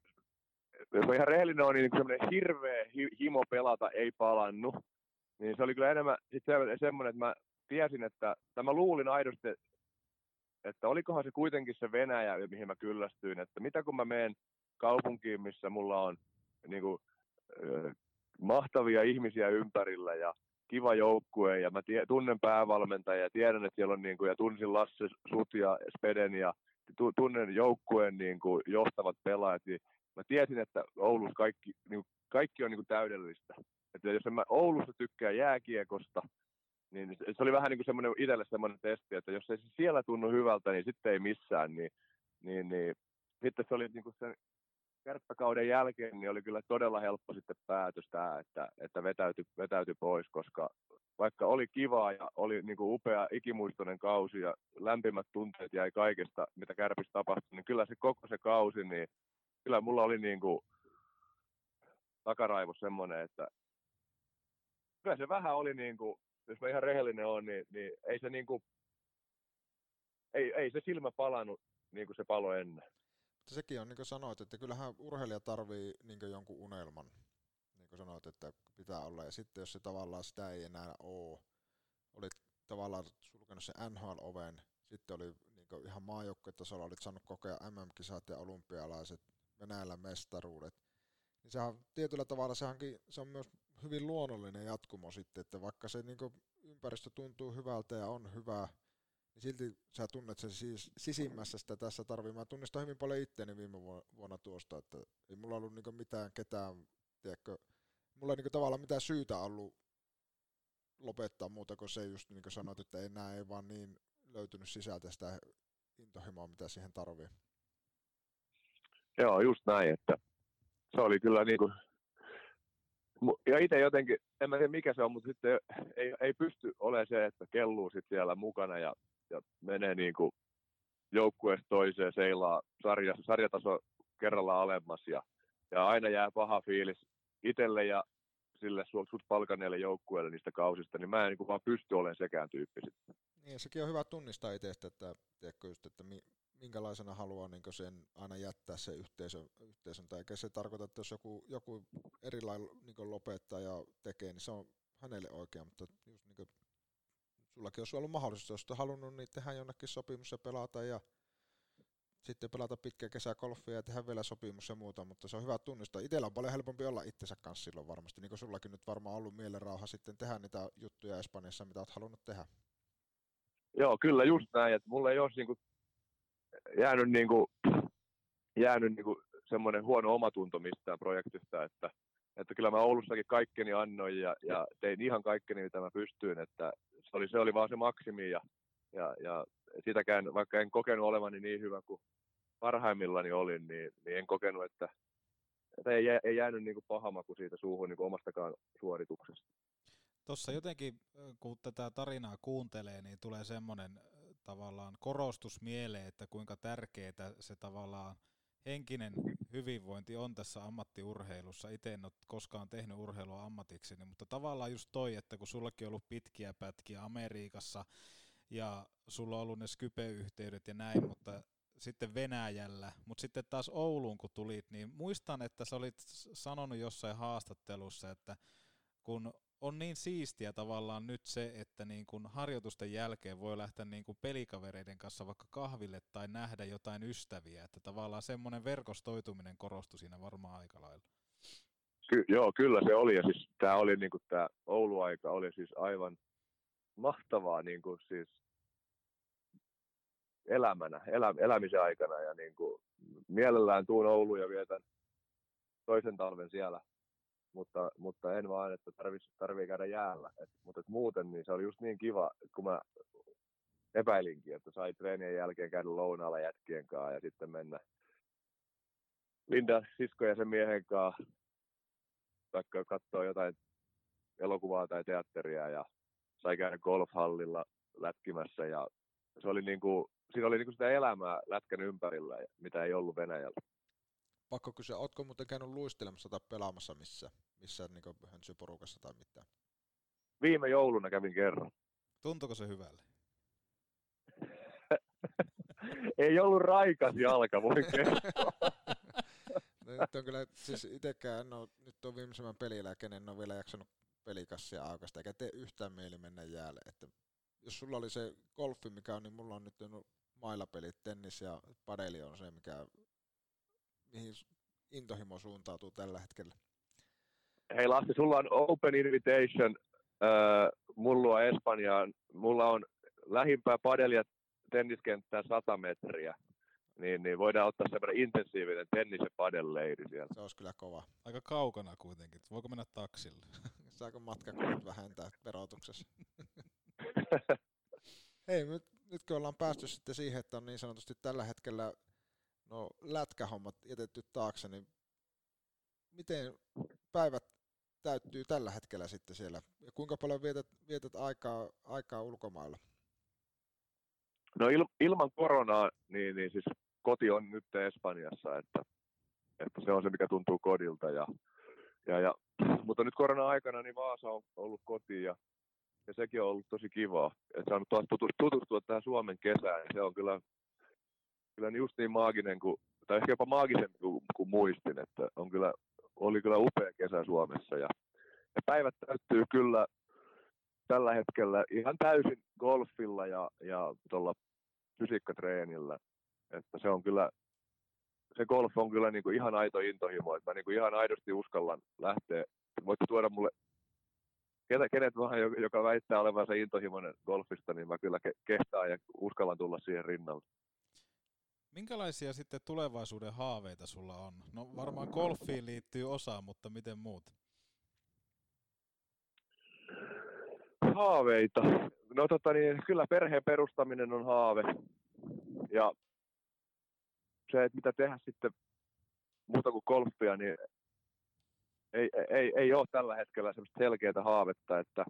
I: jos on ihan rehellinen on, niin semmoinen hirveä himo pelata ei palannut. Niin se oli kyllä enemmän sit se, semmoinen, että mä tiesin, että, tai mä luulin aidosti, että olikohan se kuitenkin se Venäjä, mihin mä kyllästyin, että mitä kun mä menen kaupunkiin, missä mulla on niin kuin, äh, mahtavia ihmisiä ympärillä ja kiva joukkue ja mä tie, tunnen päävalmentajia ja tiedän, että siellä on niin kuin, ja tunsin Lasse Sut ja Speden ja tu- tunnen joukkueen niin kuin johtavat pelaajat, niin mä tiesin, että Oulussa kaikki, niin kaikki on niin kuin täydellistä. Että jos mä Oulussa tykkää jääkiekosta, niin se oli vähän niin kuin semmoinen itselle semmoinen testi, että jos ei se siellä tunnu hyvältä, niin sitten ei missään, niin, niin, niin sitten se oli niin kuin sen kärppäkauden jälkeen, niin oli kyllä todella helppo sitten päätös tämä, että, että vetäytyi, vetäytyi pois, koska vaikka oli kivaa ja oli niin kuin upea ikimuistoinen kausi ja lämpimät tunteet jäi kaikesta, mitä kärpissä tapahtui, niin kyllä se koko se kausi, niin kyllä mulla oli niin kuin takaraivo semmoinen, että kyllä se vähän oli niin kuin, jos mä ihan rehellinen on, niin, niin ei se niin kuin, ei, ei se silmä palannut niin kuin se palo ennen.
K: Mutta sekin on, niin kuin sanoit, että kyllähän urheilija tarvii niin kuin jonkun unelman, niin kuin sanoit, että pitää olla. Ja sitten jos se tavallaan sitä ei enää ole, olit tavallaan sulkenut sen NHL-oven, sitten oli niin ihan maajoukkuetasolla, olit saanut kokea MM-kisat ja olympialaiset, Venäjällä mestaruudet, niin sehän tietyllä tavalla sehankin, se on myös hyvin luonnollinen jatkumo sitten, että vaikka se niin ympäristö tuntuu hyvältä ja on hyvä, niin silti sä tunnet sen siis sisimmässä sitä tässä tarvii. Mä tunnistan hyvin paljon itteeni viime vuonna tuosta, että ei mulla ollut niinku mitään ketään, tiedätkö, mulla ei niinku tavallaan mitään syytä ollut lopettaa muuta kuin se just niin kuin sanoit, että enää ei vaan niin löytynyt sisältä sitä intohimoa, mitä siihen tarvii.
I: Joo, just näin, että se oli kyllä niin kuin, ja itse jotenkin, en mä tiedä mikä se on, mutta sitten ei, ei pysty olemaan se, että kelluu sitten siellä mukana ja, ja menee niin kuin joukkueesta toiseen, seilaa sarja, sarjataso kerralla alemmas ja, ja aina jää paha fiilis itselle ja sille sut palkaneelle joukkueelle niistä kausista, niin mä en niin vaan pysty olemaan sekään tyyppi sitten.
K: Niin, sekin on hyvä tunnistaa itsestä, että, tiedätkö just, että minkälaisena haluaa niin sen aina jättää se yhteisön, yhteisön tai eikä se tarkoita, että jos joku, joku erilainen niin lopettaa ja tekee, niin se on hänelle oikein, mutta just niin kuin, sullakin olisi ollut mahdollisuus, jos halunnut, niin tehdä jonnekin sopimus ja pelata ja sitten pelata pitkä kesäkolfia ja tehdä vielä sopimus ja muuta, mutta se on hyvä tunnistaa. Itsellä on paljon helpompi olla itsensä kanssa silloin varmasti, niin kuin sullakin nyt varmaan ollut mielenrauha sitten tehdä niitä juttuja Espanjassa, mitä olet halunnut tehdä.
I: Joo, kyllä just näin, että mulla ei olisi niinku jäänyt, niinku, jäänyt niinku semmoinen huono omatunto mistään projektista, että, että kyllä mä Oulussakin kaikkeni annoin ja, ja tein ihan kaikkeni, mitä mä pystyin, että se oli, se oli vaan se maksimi ja, ja, ja sitäkään, vaikka en kokenut olevani niin hyvä kuin parhaimmillani olin, niin, niin en kokenut, että, että ei, ei jäänyt niin kuin paha maku siitä suuhun niin kuin omastakaan suorituksesta.
H: Tuossa jotenkin, kun tätä tarinaa kuuntelee, niin tulee semmoinen tavallaan korostus mieleen, että kuinka tärkeää se tavallaan henkinen hyvinvointi on tässä ammattiurheilussa. Itse en ole koskaan tehnyt urheilua ammatikseni, mutta tavallaan just toi, että kun sullakin on ollut pitkiä pätkiä Amerikassa ja sulla on ollut ne Skype-yhteydet ja näin, mutta sitten Venäjällä, mutta sitten taas Ouluun kun tulit, niin muistan, että sä olit sanonut jossain haastattelussa, että kun on niin siistiä tavallaan nyt se, että niin kun harjoitusten jälkeen voi lähteä niin kun pelikavereiden kanssa vaikka kahville tai nähdä jotain ystäviä, että tavallaan semmoinen verkostoituminen korostui siinä varmaan aika lailla.
I: Ky- joo, kyllä se oli, ja siis tämä oli niin kuin tämä Oulu-aika oli siis aivan mahtavaa niin kuin siis elämänä, elä, elämisen aikana, ja niin kuin mielellään tuun Ouluun ja vietän toisen talven siellä mutta, mutta en vaan, että tarvii, tarvii käydä jäällä. Et, mutta et muuten niin se oli just niin kiva, kun mä epäilinkin, että sai treenien jälkeen käydä lounaalla jätkien kanssa ja sitten mennä Linda sisko ja sen miehen kanssa vaikka katsoa jotain elokuvaa tai teatteria ja sai käydä golfhallilla lätkimässä ja se oli niin kuin, siinä oli niin kuin sitä elämää lätkän ympärillä, mitä ei ollut Venäjällä
K: pakko kysyä, ootko muuten käynyt luistelemassa tai pelaamassa missä, missä niin hönsyporukassa tai mitään?
I: Viime jouluna kävin kerran.
H: Tuntuuko se hyvälle?
I: Ei ollut raikas jalka, voin kertoa.
K: no, nyt on kyllä, siis itsekään en ole, nyt on viimeisemmän pelillä, kenen en ole vielä jaksanut pelikassia aukasta, eikä tee yhtään mieli mennä jäälle. Että jos sulla oli se golfi, mikä on, niin mulla on nyt mailapelit, tennis ja padeli on se, mikä mihin intohimo suuntautuu tällä hetkellä?
I: Hei Lassi, sulla on Open Invitation äh, mulla Espanjaan. Mulla on lähimpää padelia tenniskenttää 100 metriä. niin, niin voidaan ottaa semmoinen intensiivinen tennis- ja padelleiri siellä.
K: Se olisi kyllä kova.
H: Aika kaukana kuitenkin. Voiko mennä taksilla?
K: Saako matkakulut vähentää verotuksessa? Hei, nyt, nyt kun ollaan päästy sitten siihen, että on niin sanotusti tällä hetkellä no, lätkähommat jätetty taakse, niin miten päivät täyttyy tällä hetkellä sitten siellä? Ja kuinka paljon vietät, vietät aikaa, aikaa ulkomailla?
I: No il, ilman koronaa, niin, niin siis koti on nyt Espanjassa, että, että se on se, mikä tuntuu kodilta. Ja, ja, ja, mutta nyt korona-aikana niin Vaasa on ollut koti ja, ja sekin on ollut tosi kivaa. Että saanut taas tutustua, tähän Suomen kesään. Ja se on kyllä, kyllä just niin maaginen, kuin, tai ehkä jopa maagisempi kuin, kuin muistin. Että on kyllä, oli kyllä upea kesä Suomessa. Ja, ja päivät täyttyy kyllä tällä hetkellä ihan täysin golfilla ja, ja tuolla fysiikkatreenillä. Että se on kyllä, se golf on kyllä niin kuin ihan aito intohimo, että mä niin kuin ihan aidosti uskallan lähteä. Voitte tuoda mulle kenet, kenet joka väittää olevansa intohimoinen golfista, niin mä kyllä ke- kehtaan ja uskallan tulla siihen rinnalle.
H: Minkälaisia sitten tulevaisuuden haaveita sulla on? No varmaan golfiin liittyy osa, mutta miten muut?
I: Haaveita. No tota niin, kyllä perheen perustaminen on haave. Ja se, että mitä tehdä sitten muuta kuin golfia, niin ei, ei, ei ole tällä hetkellä semmoista selkeää haavetta, että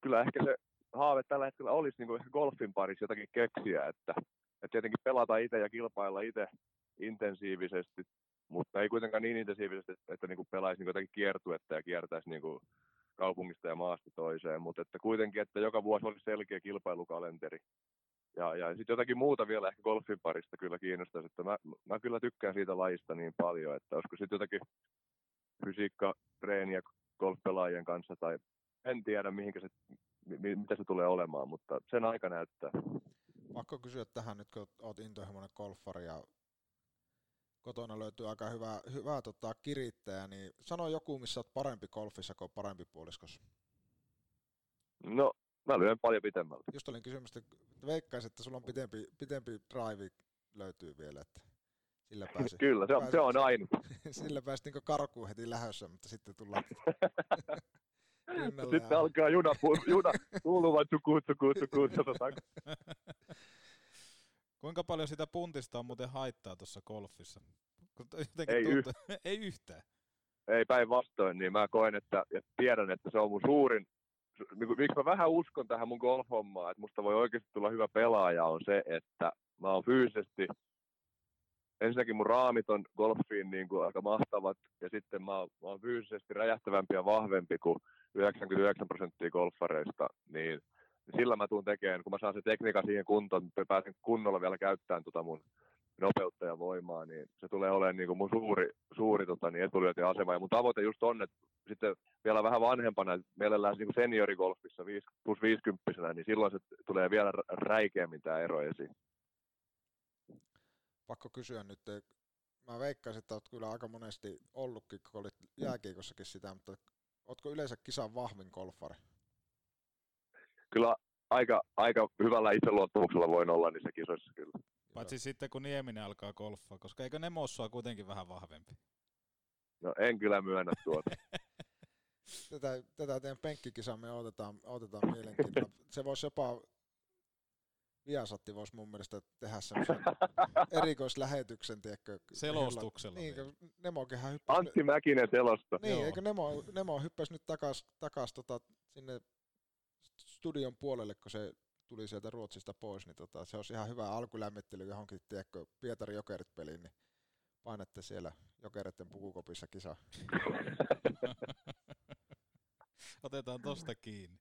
I: kyllä ehkä se haave tällä hetkellä olisi niin kuin golfin parissa jotakin keksiä, että, että tietenkin pelata itse ja kilpailla itse intensiivisesti, mutta ei kuitenkaan niin intensiivisesti, että, niin kuin pelaisi niin jotakin kiertuetta ja kiertäisi niin kuin kaupungista ja maasta toiseen, mutta että kuitenkin, että joka vuosi olisi selkeä kilpailukalenteri. Ja, ja sitten jotakin muuta vielä ehkä golfin parista kyllä kiinnostaisi, että mä, mä kyllä tykkään siitä lajista niin paljon, että olisiko sitten jotakin fysiikka, treeniä golfpelaajien kanssa tai en tiedä mihinkä se, mitä se tulee olemaan, mutta sen aika näyttää.
K: Pakko kysyä tähän nyt, kun olet intohimoinen golfari ja kotona löytyy aika hyvää, hyvää tota, kirittäjä, niin sano joku, missä olet parempi golfissa kuin parempi puoliskossa.
I: No, mä lyön paljon pitemmällä.
K: Just olin kysymys, että veikkaisin, että sulla on pitempi, pitempi drive löytyy vielä, että sillä pääsi,
I: Kyllä, se on,
K: pääsi,
I: se on ainut.
K: sillä pääsi niin karkuun heti lähössä, mutta sitten tullaan
I: Sitten alkaa juna, juna kuuluvat sukuut, sukuut, sukuut,
H: Kuinka paljon sitä puntista on muuten haittaa tuossa golfissa?
I: Ei,
H: tuntuu, yht... ei yhtään.
I: Ei päinvastoin, niin mä koen, että ja tiedän, että se on mun suurin, niin miksi mä vähän uskon tähän mun golf-hommaan, että musta voi oikeasti tulla hyvä pelaaja, on se, että mä oon fyysisesti, ensinnäkin mun raamit on golfiin niin kuin aika mahtavat, ja sitten mä oon, mä oon fyysisesti räjähtävämpi ja vahvempi kuin 99 prosenttia golfareista, niin sillä mä tuun tekemään, kun mä saan se tekniikka siihen kuntoon, että pääsen kunnolla vielä käyttämään tota mun nopeutta ja voimaa, niin se tulee olemaan niin kuin mun suuri, suuri tota, niin etulyöntiasema. Ja mun tavoite just on, että sitten vielä vähän vanhempana, mielellään niin kuin seniorigolfissa 5, plus 50 niin silloin se tulee vielä räikeämmin tämä ero esiin.
K: Pakko kysyä nyt, mä veikkaisin, että olet kyllä aika monesti ollutkin, kun olit jääkiekossakin sitä, mutta oletko yleensä kisan vahvin golfari?
I: Kyllä aika, aika hyvällä itseluottamuksella voin olla niissä kisoissa kyllä.
H: Paitsi sitten kun Nieminen alkaa golfaa, koska eikö Nemossa on kuitenkin vähän vahvempi?
I: No en kyllä myönnä tuota.
K: tätä, tätä teidän penkkikisamme otetaan, otetaan mielenkiintoista. Se voisi jopa Viasatti voisi mun mielestä tehdä semmoisen erikoislähetyksen, tiedätkö?
H: Selostuksella.
K: Niin, niin. Nemokinhan hyppäsi...
I: Antti Mäkinen selosta.
K: Niin, Joo. eikö Nemo, Nemo hyppäsi nyt takas, takas tota, sinne studion puolelle, kun se tuli sieltä Ruotsista pois, niin tota, se olisi ihan hyvä alkulämmittely johonkin, tiedätkö, Pietari Jokerit peliin, niin painatte siellä Jokereiden pukukopissa kisa.
H: Otetaan tosta kiinni.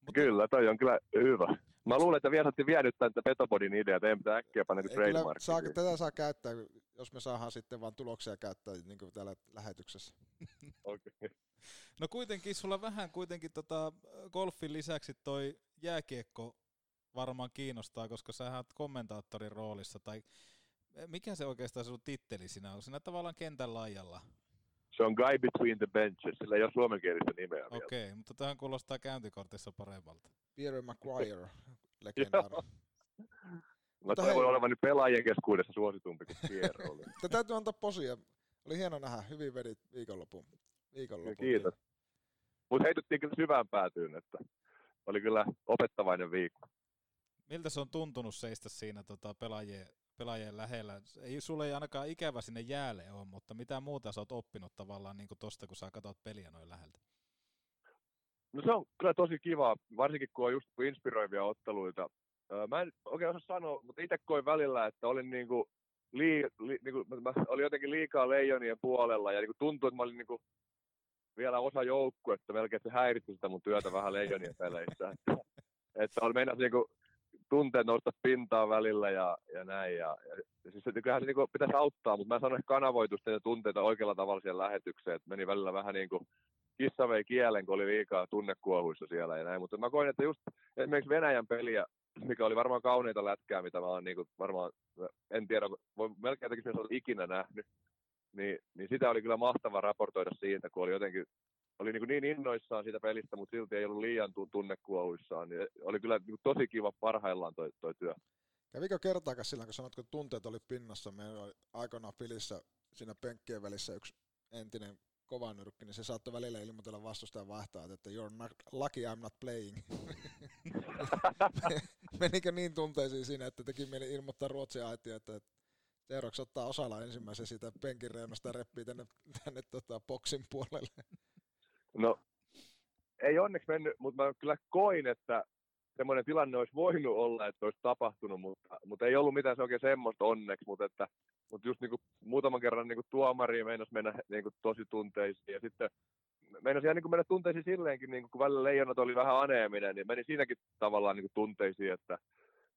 I: Mutta... Kyllä, toi on kyllä hyvä. Mä luulen, että Viasatti vienyt tämän Petopodin idea, teidän pitää äkkiä panna niin trademark.
K: Saa, tätä saa käyttää, jos me saadaan sitten vain tuloksia käyttää niin kuin täällä lähetyksessä.
I: Okei. Okay.
H: No kuitenkin sulla vähän kuitenkin tota golfin lisäksi toi jääkiekko varmaan kiinnostaa, koska sä oot kommentaattorin roolissa, tai mikä se oikeastaan sun titteli sinä on? Sinä tavallaan kentän laajalla.
I: Se on Guy Between the Benches, sillä ei ole suomenkielistä nimeä
H: Okei, okay, mutta tähän kuulostaa käyntikortissa paremmalta.
K: Pierre McGuire, legendaari.
I: Mä toivon
K: hei.
I: olevani pelaajien keskuudessa suositumpi kuin Pierre oli.
K: Te täytyy antaa posia. Oli hieno nähdä. Hyvin vedit viikonlopun. viikonlopun.
I: Kiitos. Mutta heityttiin kyllä syvään päätyyn, että oli kyllä opettavainen viikko.
H: Miltä se on tuntunut seistä siinä tota, pelaajien, pelaajien lähellä? Ei, sulle ei ainakaan ikävä sinne jäälle ole, mutta mitä muuta sä oot oppinut tavallaan niin tosta, kun sä katsot peliä noin läheltä?
I: No se on kyllä tosi kiva, varsinkin kun on just inspiroivia otteluita. Öö, Mä en oikein osaa sanoa, mutta itse koin välillä, että olin niinku lii, li, niinku, mä, mä olin jotenkin liikaa leijonien puolella ja niinku tuntui, että mä olin niinku vielä osa joukkuetta, melkein se häiritsi sitä mun työtä vähän leijonien peleissä. Että, että oli meinasi niinku tunteet nousta pintaan välillä ja, ja näin. Ja, ja siis kyllähän se niinku pitäisi auttaa, mutta mä sanoin, että kanavoitusta ja tunteita oikealla tavalla siihen lähetykseen. Että meni välillä vähän niin kuin kissa vei kielen, kun oli liikaa tunnekuohuissa siellä ja näin. Mutta mä koin, että just esimerkiksi Venäjän peliä, mikä oli varmaan kauneita lätkää, mitä mä oon niin kuin varmaan, en tiedä, voi melkein jotenkin olen ikinä nähnyt. Niin, niin, sitä oli kyllä mahtava raportoida siitä, kun oli jotenkin oli niin, niin innoissaan siitä pelistä, mutta silti ei ollut liian tunnekuohuissaan. Niin oli kyllä niin tosi kiva parhaillaan toi, toi työ.
K: Kävikö kertaakaan silloin, kun sanot, kun tunteet oli pinnassa, meillä oli aikoinaan pilissä siinä penkkien välissä yksi entinen kova nyrkki, niin se saattoi välillä ilmoitella vastustajan vaihtaa, että you're not lucky I'm not playing. Menikö niin tunteisiin siinä, että teki mieli ilmoittaa Ruotsin aitio, että seuraavaksi ottaa osalla ensimmäisen siitä penkin reunasta reppii tänne, tänne tota, boksin puolelle.
I: No, ei onneksi mennyt, mutta mä kyllä koin, että semmoinen tilanne olisi voinut olla, että olisi tapahtunut, mutta, mutta ei ollut mitään se oikein semmoista onneksi, mutta, että, mutta just niin kuin muutaman kerran niin kuin tuomari meinasi mennä niin kuin tosi tunteisiin ja sitten meinasi ihan niin kuin mennä tunteisiin silleenkin, niin kuin kun välillä leijonat oli vähän aneeminen, niin meni siinäkin tavallaan niin kuin tunteisiin, että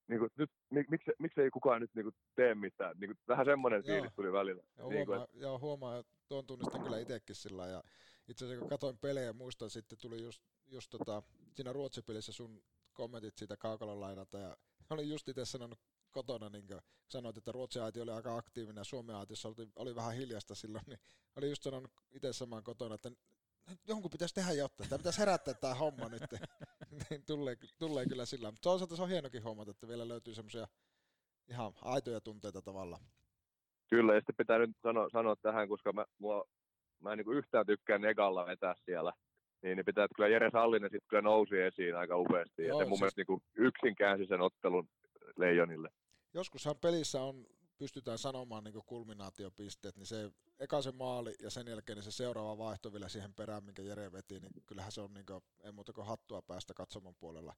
I: niin kuin, nyt, mik, miksi, miksi ei kukaan nyt niin kuin tee mitään, niin kuin, vähän semmoinen fiilis tuli välillä. Niin
K: huomaa, kuin, joo, huomaa, että tuon tunnistan kyllä itsekin sillä ja itse asiassa kun katsoin pelejä, muistan sitten tuli just, just tota, siinä Ruotsipelissä sun kommentit siitä kaukalon lainalta ja olin just itse sanonut kotona, niin kuin sanoit, että Ruotsin aiti oli aika aktiivinen ja Suomen aitiossa oli, oli vähän hiljasta silloin, niin olin just sanonut itse samaan kotona, että jonkun pitäisi tehdä jotain, tämä pitäisi herättää tämä homma nyt, niin tulee, tulee kyllä sillä. Mutta toisaalta se on hienokin huomata, että vielä löytyy semmoisia ihan aitoja tunteita tavallaan.
I: Kyllä, ja sitten pitää nyt sanoa, sanoa tähän, koska mä, mua, mä en niin yhtään tykkää negalla vetää siellä niin, niin pitää, että kyllä Jere Sallinen sitten kyllä nousi esiin aika upeasti, ja se mun siis... mielestä niin yksin käänsi sen ottelun leijonille.
K: Joskushan pelissä on, pystytään sanomaan niin kulminaatiopisteet, niin se eka se maali ja sen jälkeen niin se seuraava vaihto vielä siihen perään, minkä Jere veti, niin kyllähän se on niin kuin, ei muuta kuin hattua päästä katsomon puolella.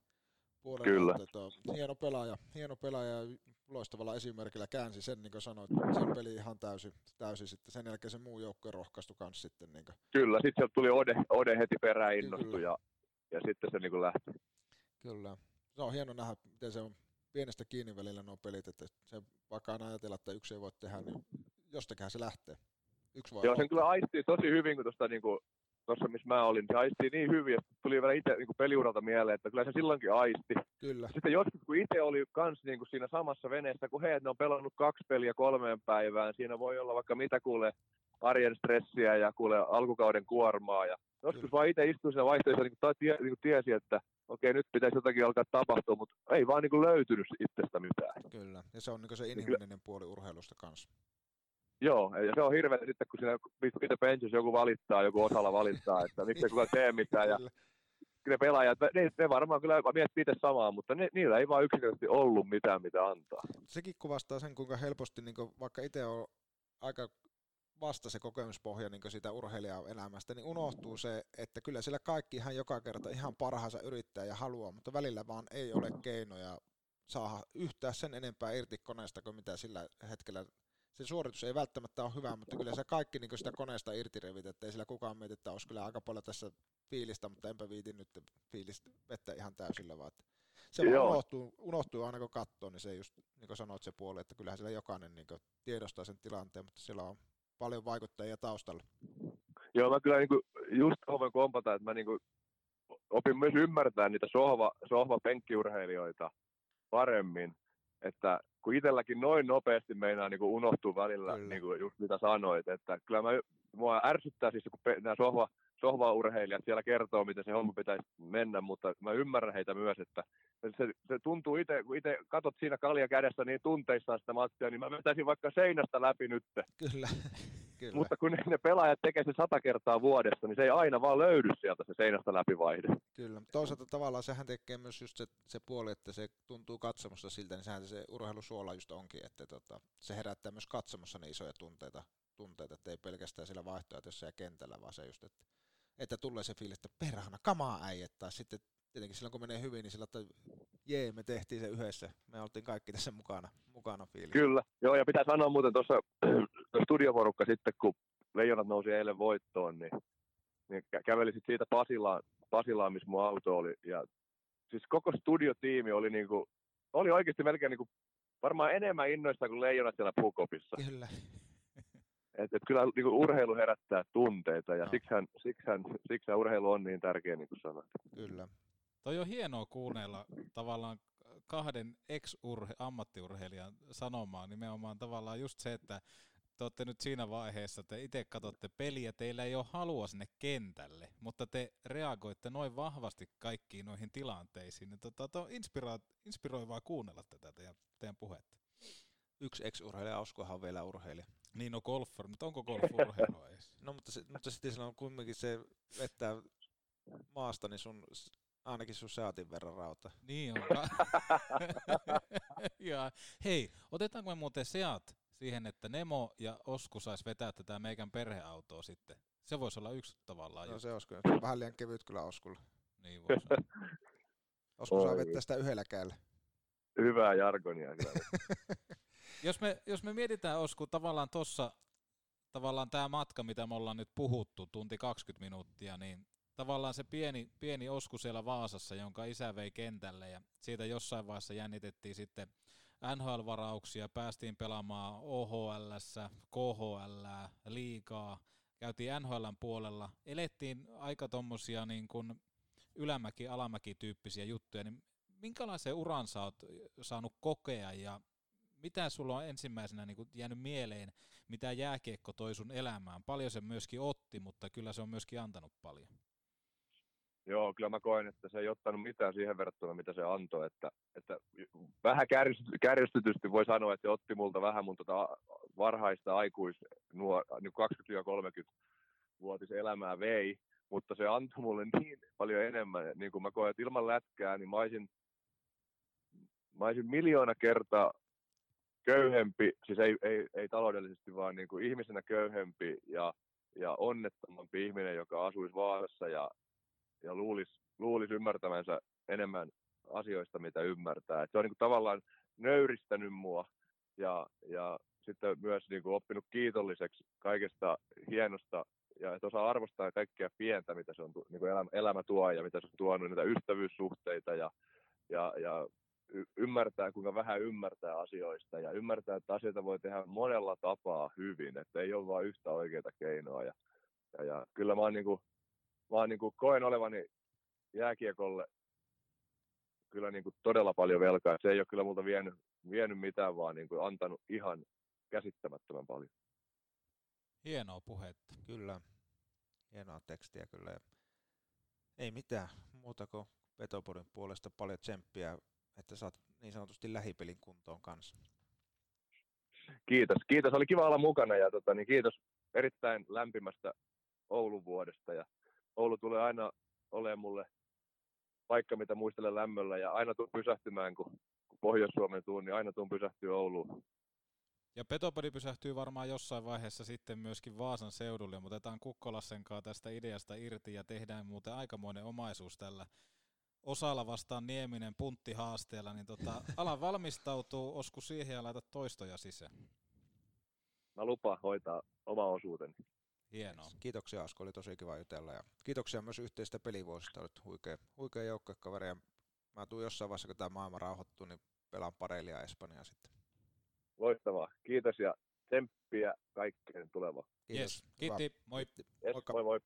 K: puolella
I: Kyllä.
K: Että, hieno pelaaja, hieno pelaaja ja loistavalla esimerkillä käänsi sen, niin kuin sanoit, sen peli ihan täysin, täysin sitten. Sen jälkeen se muu joukkue rohkaistui kanssa sitten. Niin kuin.
I: Kyllä, sitten sieltä tuli Ode, Ode heti perään innostui ja, ja sitten se niin kuin lähti.
K: Kyllä. Se on hieno nähdä, miten se on pienestä kiinni välillä nuo pelit, että se vaikka aina ajatella, että yksi ei voi tehdä, niin jostakin se lähtee. Yksi voi
I: Joo, sen kyllä aistii tosi hyvin, kun tuosta niin kuin, tuossa missä mä olin, se aistii niin hyvin, että tuli vielä itse niin peliuralta mieleen, että kyllä se silloinkin aisti.
K: Kyllä.
I: Sitten joskus, kun itse oli kans niin kuin siinä samassa veneessä, kun he, ne on pelannut kaksi peliä kolmeen päivään, siinä voi olla vaikka mitä kuule arjen stressiä ja kuule alkukauden kuormaa. Ja joskus kyllä. vaan itse istuin siinä vaihteessa, niin kuin, tie, niin kuin tiesi, että okei, nyt pitäisi jotakin alkaa tapahtua, mutta ei vaan niin kuin löytynyt itsestä mitään.
K: Kyllä, ja se on niin se inhimillinen kyllä. puoli urheilusta kanssa.
I: Joo, ja se on hirveä sitten, kun siinä Peter Benches joku valittaa, joku osalla valittaa, että miksi kukaan tee mitään. Ja ne pelaajat, ne, ne varmaan kyllä miettii itse samaa, mutta ne, niillä ei vaan yksinkertaisesti ollut mitään, mitä antaa.
K: Sekin kuvastaa sen, kuinka helposti, niin kuin, vaikka itse on aika vasta se kokemuspohja niin siitä urheilijan elämästä, niin unohtuu se, että kyllä sillä kaikki ihan joka kerta ihan parhaansa yrittää ja haluaa, mutta välillä vaan ei ole keinoja saada yhtään sen enempää irti koneesta kuin mitä sillä hetkellä se suoritus ei välttämättä ole hyvä, mutta kyllä se kaikki niin sitä koneesta irti revit, että ei sillä kukaan mieti, että olisi kyllä aika paljon tässä fiilistä, mutta enpä viitin nyt fiilistä vettä ihan täysillä, vaan että se unohtuu, unohtuu aina kun katsoo, niin se just, niin kuin sanoit se puoli, että kyllähän siellä jokainen niin tiedostaa sen tilanteen, mutta siellä on paljon vaikuttajia taustalla.
I: Joo, mä kyllä niin kuin, just voin kompata, että mä niin kuin, opin myös ymmärtää niitä sohva, sohva penkkiurheilijoita paremmin, että kun itselläkin noin nopeasti meinaa niin kuin unohtuu välillä, niin kuin just mitä sanoit, että kyllä mä, mua ärsyttää siis, kun pe, nämä sohva, sohvaurheilijat siellä kertoo, miten se homma pitäisi mennä, mutta mä ymmärrän heitä myös, että se, se tuntuu itse, kun itse katot siinä kalja kädessä niin tunteissaan sitä matsia, niin mä vetäisin vaikka seinästä läpi nyt.
K: Kyllä. Kyllä.
I: Mutta kun ne, ne pelaajat tekee se sata kertaa vuodessa, niin se ei aina vaan löydy sieltä se seinästä läpi vaihde.
K: Kyllä. Toisaalta tavallaan sehän tekee myös just se, se puoli, että se tuntuu katsomusta siltä, niin sehän se urheilusuola just onkin, että tota, se herättää myös katsomossa niin isoja tunteita, tunteita, että ei pelkästään siellä vaihtoehtoissa ja kentällä, vaan se just, että, että tulee se fiilis, että perhana, kamaa äijät, tai sitten tietenkin silloin kun menee hyvin, niin sillä että jee, me tehtiin se yhdessä, me oltiin kaikki tässä mukana, mukana fiilis.
I: Kyllä, joo, ja pitää sanoa muuten tuossa studioporukka sitten, kun Leijonat nousi eilen voittoon, niin, niin käveli sitten siitä Pasilaan, Pasilaan, missä mun auto oli, ja siis koko studiotiimi oli niinku, oli oikeasti melkein niinku, varmaan enemmän innoista kuin Leijonat siellä puukopissa.
K: Kyllä.
I: Et, et kyllä niin kuin urheilu herättää tunteita ja no. siksihän, siksihän, siksihän urheilu on niin tärkeä, niin kuin sanoit.
K: Kyllä.
H: Toi on hienoa kuunnella tavallaan kahden ex-ammattiurheilijan sanomaa nimenomaan tavallaan just se, että te olette nyt siinä vaiheessa, että itse katsotte peliä, teillä ei ole halua sinne kentälle, mutta te reagoitte noin vahvasti kaikkiin noihin tilanteisiin. Niin tota, on inspiro- inspiroivaa kuunnella tätä teidän, teidän puhetta.
K: Yksi ex-urheilija, Auskohan on vielä urheilija.
H: Niin, no golfer, mutta onko golf urheilua edes?
K: no, mutta, se, mutta sitten se on kuitenkin se vettää maasta, niin sun ainakin sun saatin verran rauta.
H: Niin on. ja, hei, otetaanko me muuten Seat siihen, että Nemo ja Osku sais vetää tätä meikän perheautoa sitten? Se voisi olla yksi tavallaan.
K: No se kyllä. Vähän liian kevyt kyllä Oskulla.
H: Niin voisi
K: Osku saa vetää sitä yhdellä kädellä.
I: Hyvää jargonia kyllä.
H: jos, me, jos me mietitään Osku tavallaan tuossa, tavallaan tämä matka, mitä me ollaan nyt puhuttu, tunti 20 minuuttia, niin tavallaan se pieni, pieni osku siellä Vaasassa, jonka isä vei kentälle ja siitä jossain vaiheessa jännitettiin sitten NHL-varauksia, päästiin pelaamaan OHL, KHL, liikaa, käytiin NHLn puolella, elettiin aika tommosia niin kuin ylämäki-alamäki-tyyppisiä juttuja, niin minkälaisen uran sä oot saanut kokea ja mitä sulla on ensimmäisenä niin jäänyt mieleen, mitä jääkiekko toi sun elämään? Paljon se myöskin otti, mutta kyllä se on myöskin antanut paljon.
I: Joo, kyllä mä koen, että se ei ottanut mitään siihen verrattuna, mitä se antoi. Että, että vähän kärjistytysti voi sanoa, että se otti multa vähän mun tota varhaista aikuis, nuor, niin 20-30-vuotis elämää vei, mutta se antoi mulle niin paljon enemmän. Niin kuin mä koen, että ilman lätkää, niin mä olisin, mä olisin miljoona kertaa köyhempi, siis ei, ei, ei taloudellisesti, vaan niin kuin ihmisenä köyhempi ja, ja onnettomampi ihminen, joka asuisi Vaasassa ja, ja luulisi, luulisi ymmärtävänsä enemmän asioista, mitä ymmärtää. Et se on niin kuin tavallaan nöyristänyt mua ja, ja sitten myös niin kuin oppinut kiitolliseksi kaikesta hienosta ja että osaa arvostaa kaikkea pientä, mitä se on niin kuin elämä, elämä tuo ja mitä se on tuonut, niitä ystävyyssuhteita ja, ja, ja y- ymmärtää, kuinka vähän ymmärtää asioista ja ymmärtää, että asioita voi tehdä monella tapaa hyvin, että ei ole vain yhtä oikeaa keinoa. Ja, ja, ja kyllä mä, oon niin kuin, oon niin kuin koen olevani jääkiekolle kyllä niin kuin todella paljon velkaa. Se ei ole kyllä multa vienyt, vienyt mitään, vaan niin kuin antanut ihan käsittämättömän paljon.
H: Hienoa puhetta.
K: Kyllä. Hienoa tekstiä kyllä. Ei mitään muuta kuin Petopodin puolesta paljon tsemppiä, että saat niin sanotusti lähipelin kuntoon kanssa.
I: Kiitos. Kiitos. Oli kiva olla mukana ja tota, niin kiitos erittäin lämpimästä Oulun vuodesta. Ja Oulu tulee aina olemaan mulle paikka, mitä muistelen lämmöllä ja aina tuun pysähtymään, kun, kun Pohjois-Suomen tuun, niin aina tuun pysähtyä Ouluun.
H: Ja Petopodi pysähtyy varmaan jossain vaiheessa sitten myöskin Vaasan seudulle, mutta otetaan Kukkolassen tästä ideasta irti ja tehdään muuten aikamoinen omaisuus tällä osalla vastaan Nieminen punttihaasteella, niin tota, ala valmistautuu, osku siihen ja laita toistoja sisään.
I: Mä lupaan hoitaa oma osuuteni.
H: Hienoa.
K: Kiitoksia Asko, oli tosi kiva jutella ja kiitoksia myös yhteistä pelivuosista, olet huikea, huikea joukkuekaveri ja mä tuun jossain vaiheessa, kun tämä maailma rauhoittuu, niin pelaan pareilia Espanjaa sitten.
I: Loistavaa. Kiitos ja tsemppiä kaikkeen tulevaan.
H: Kiitos. Yes. Kiitti. Moi.
I: Yes, moi moi.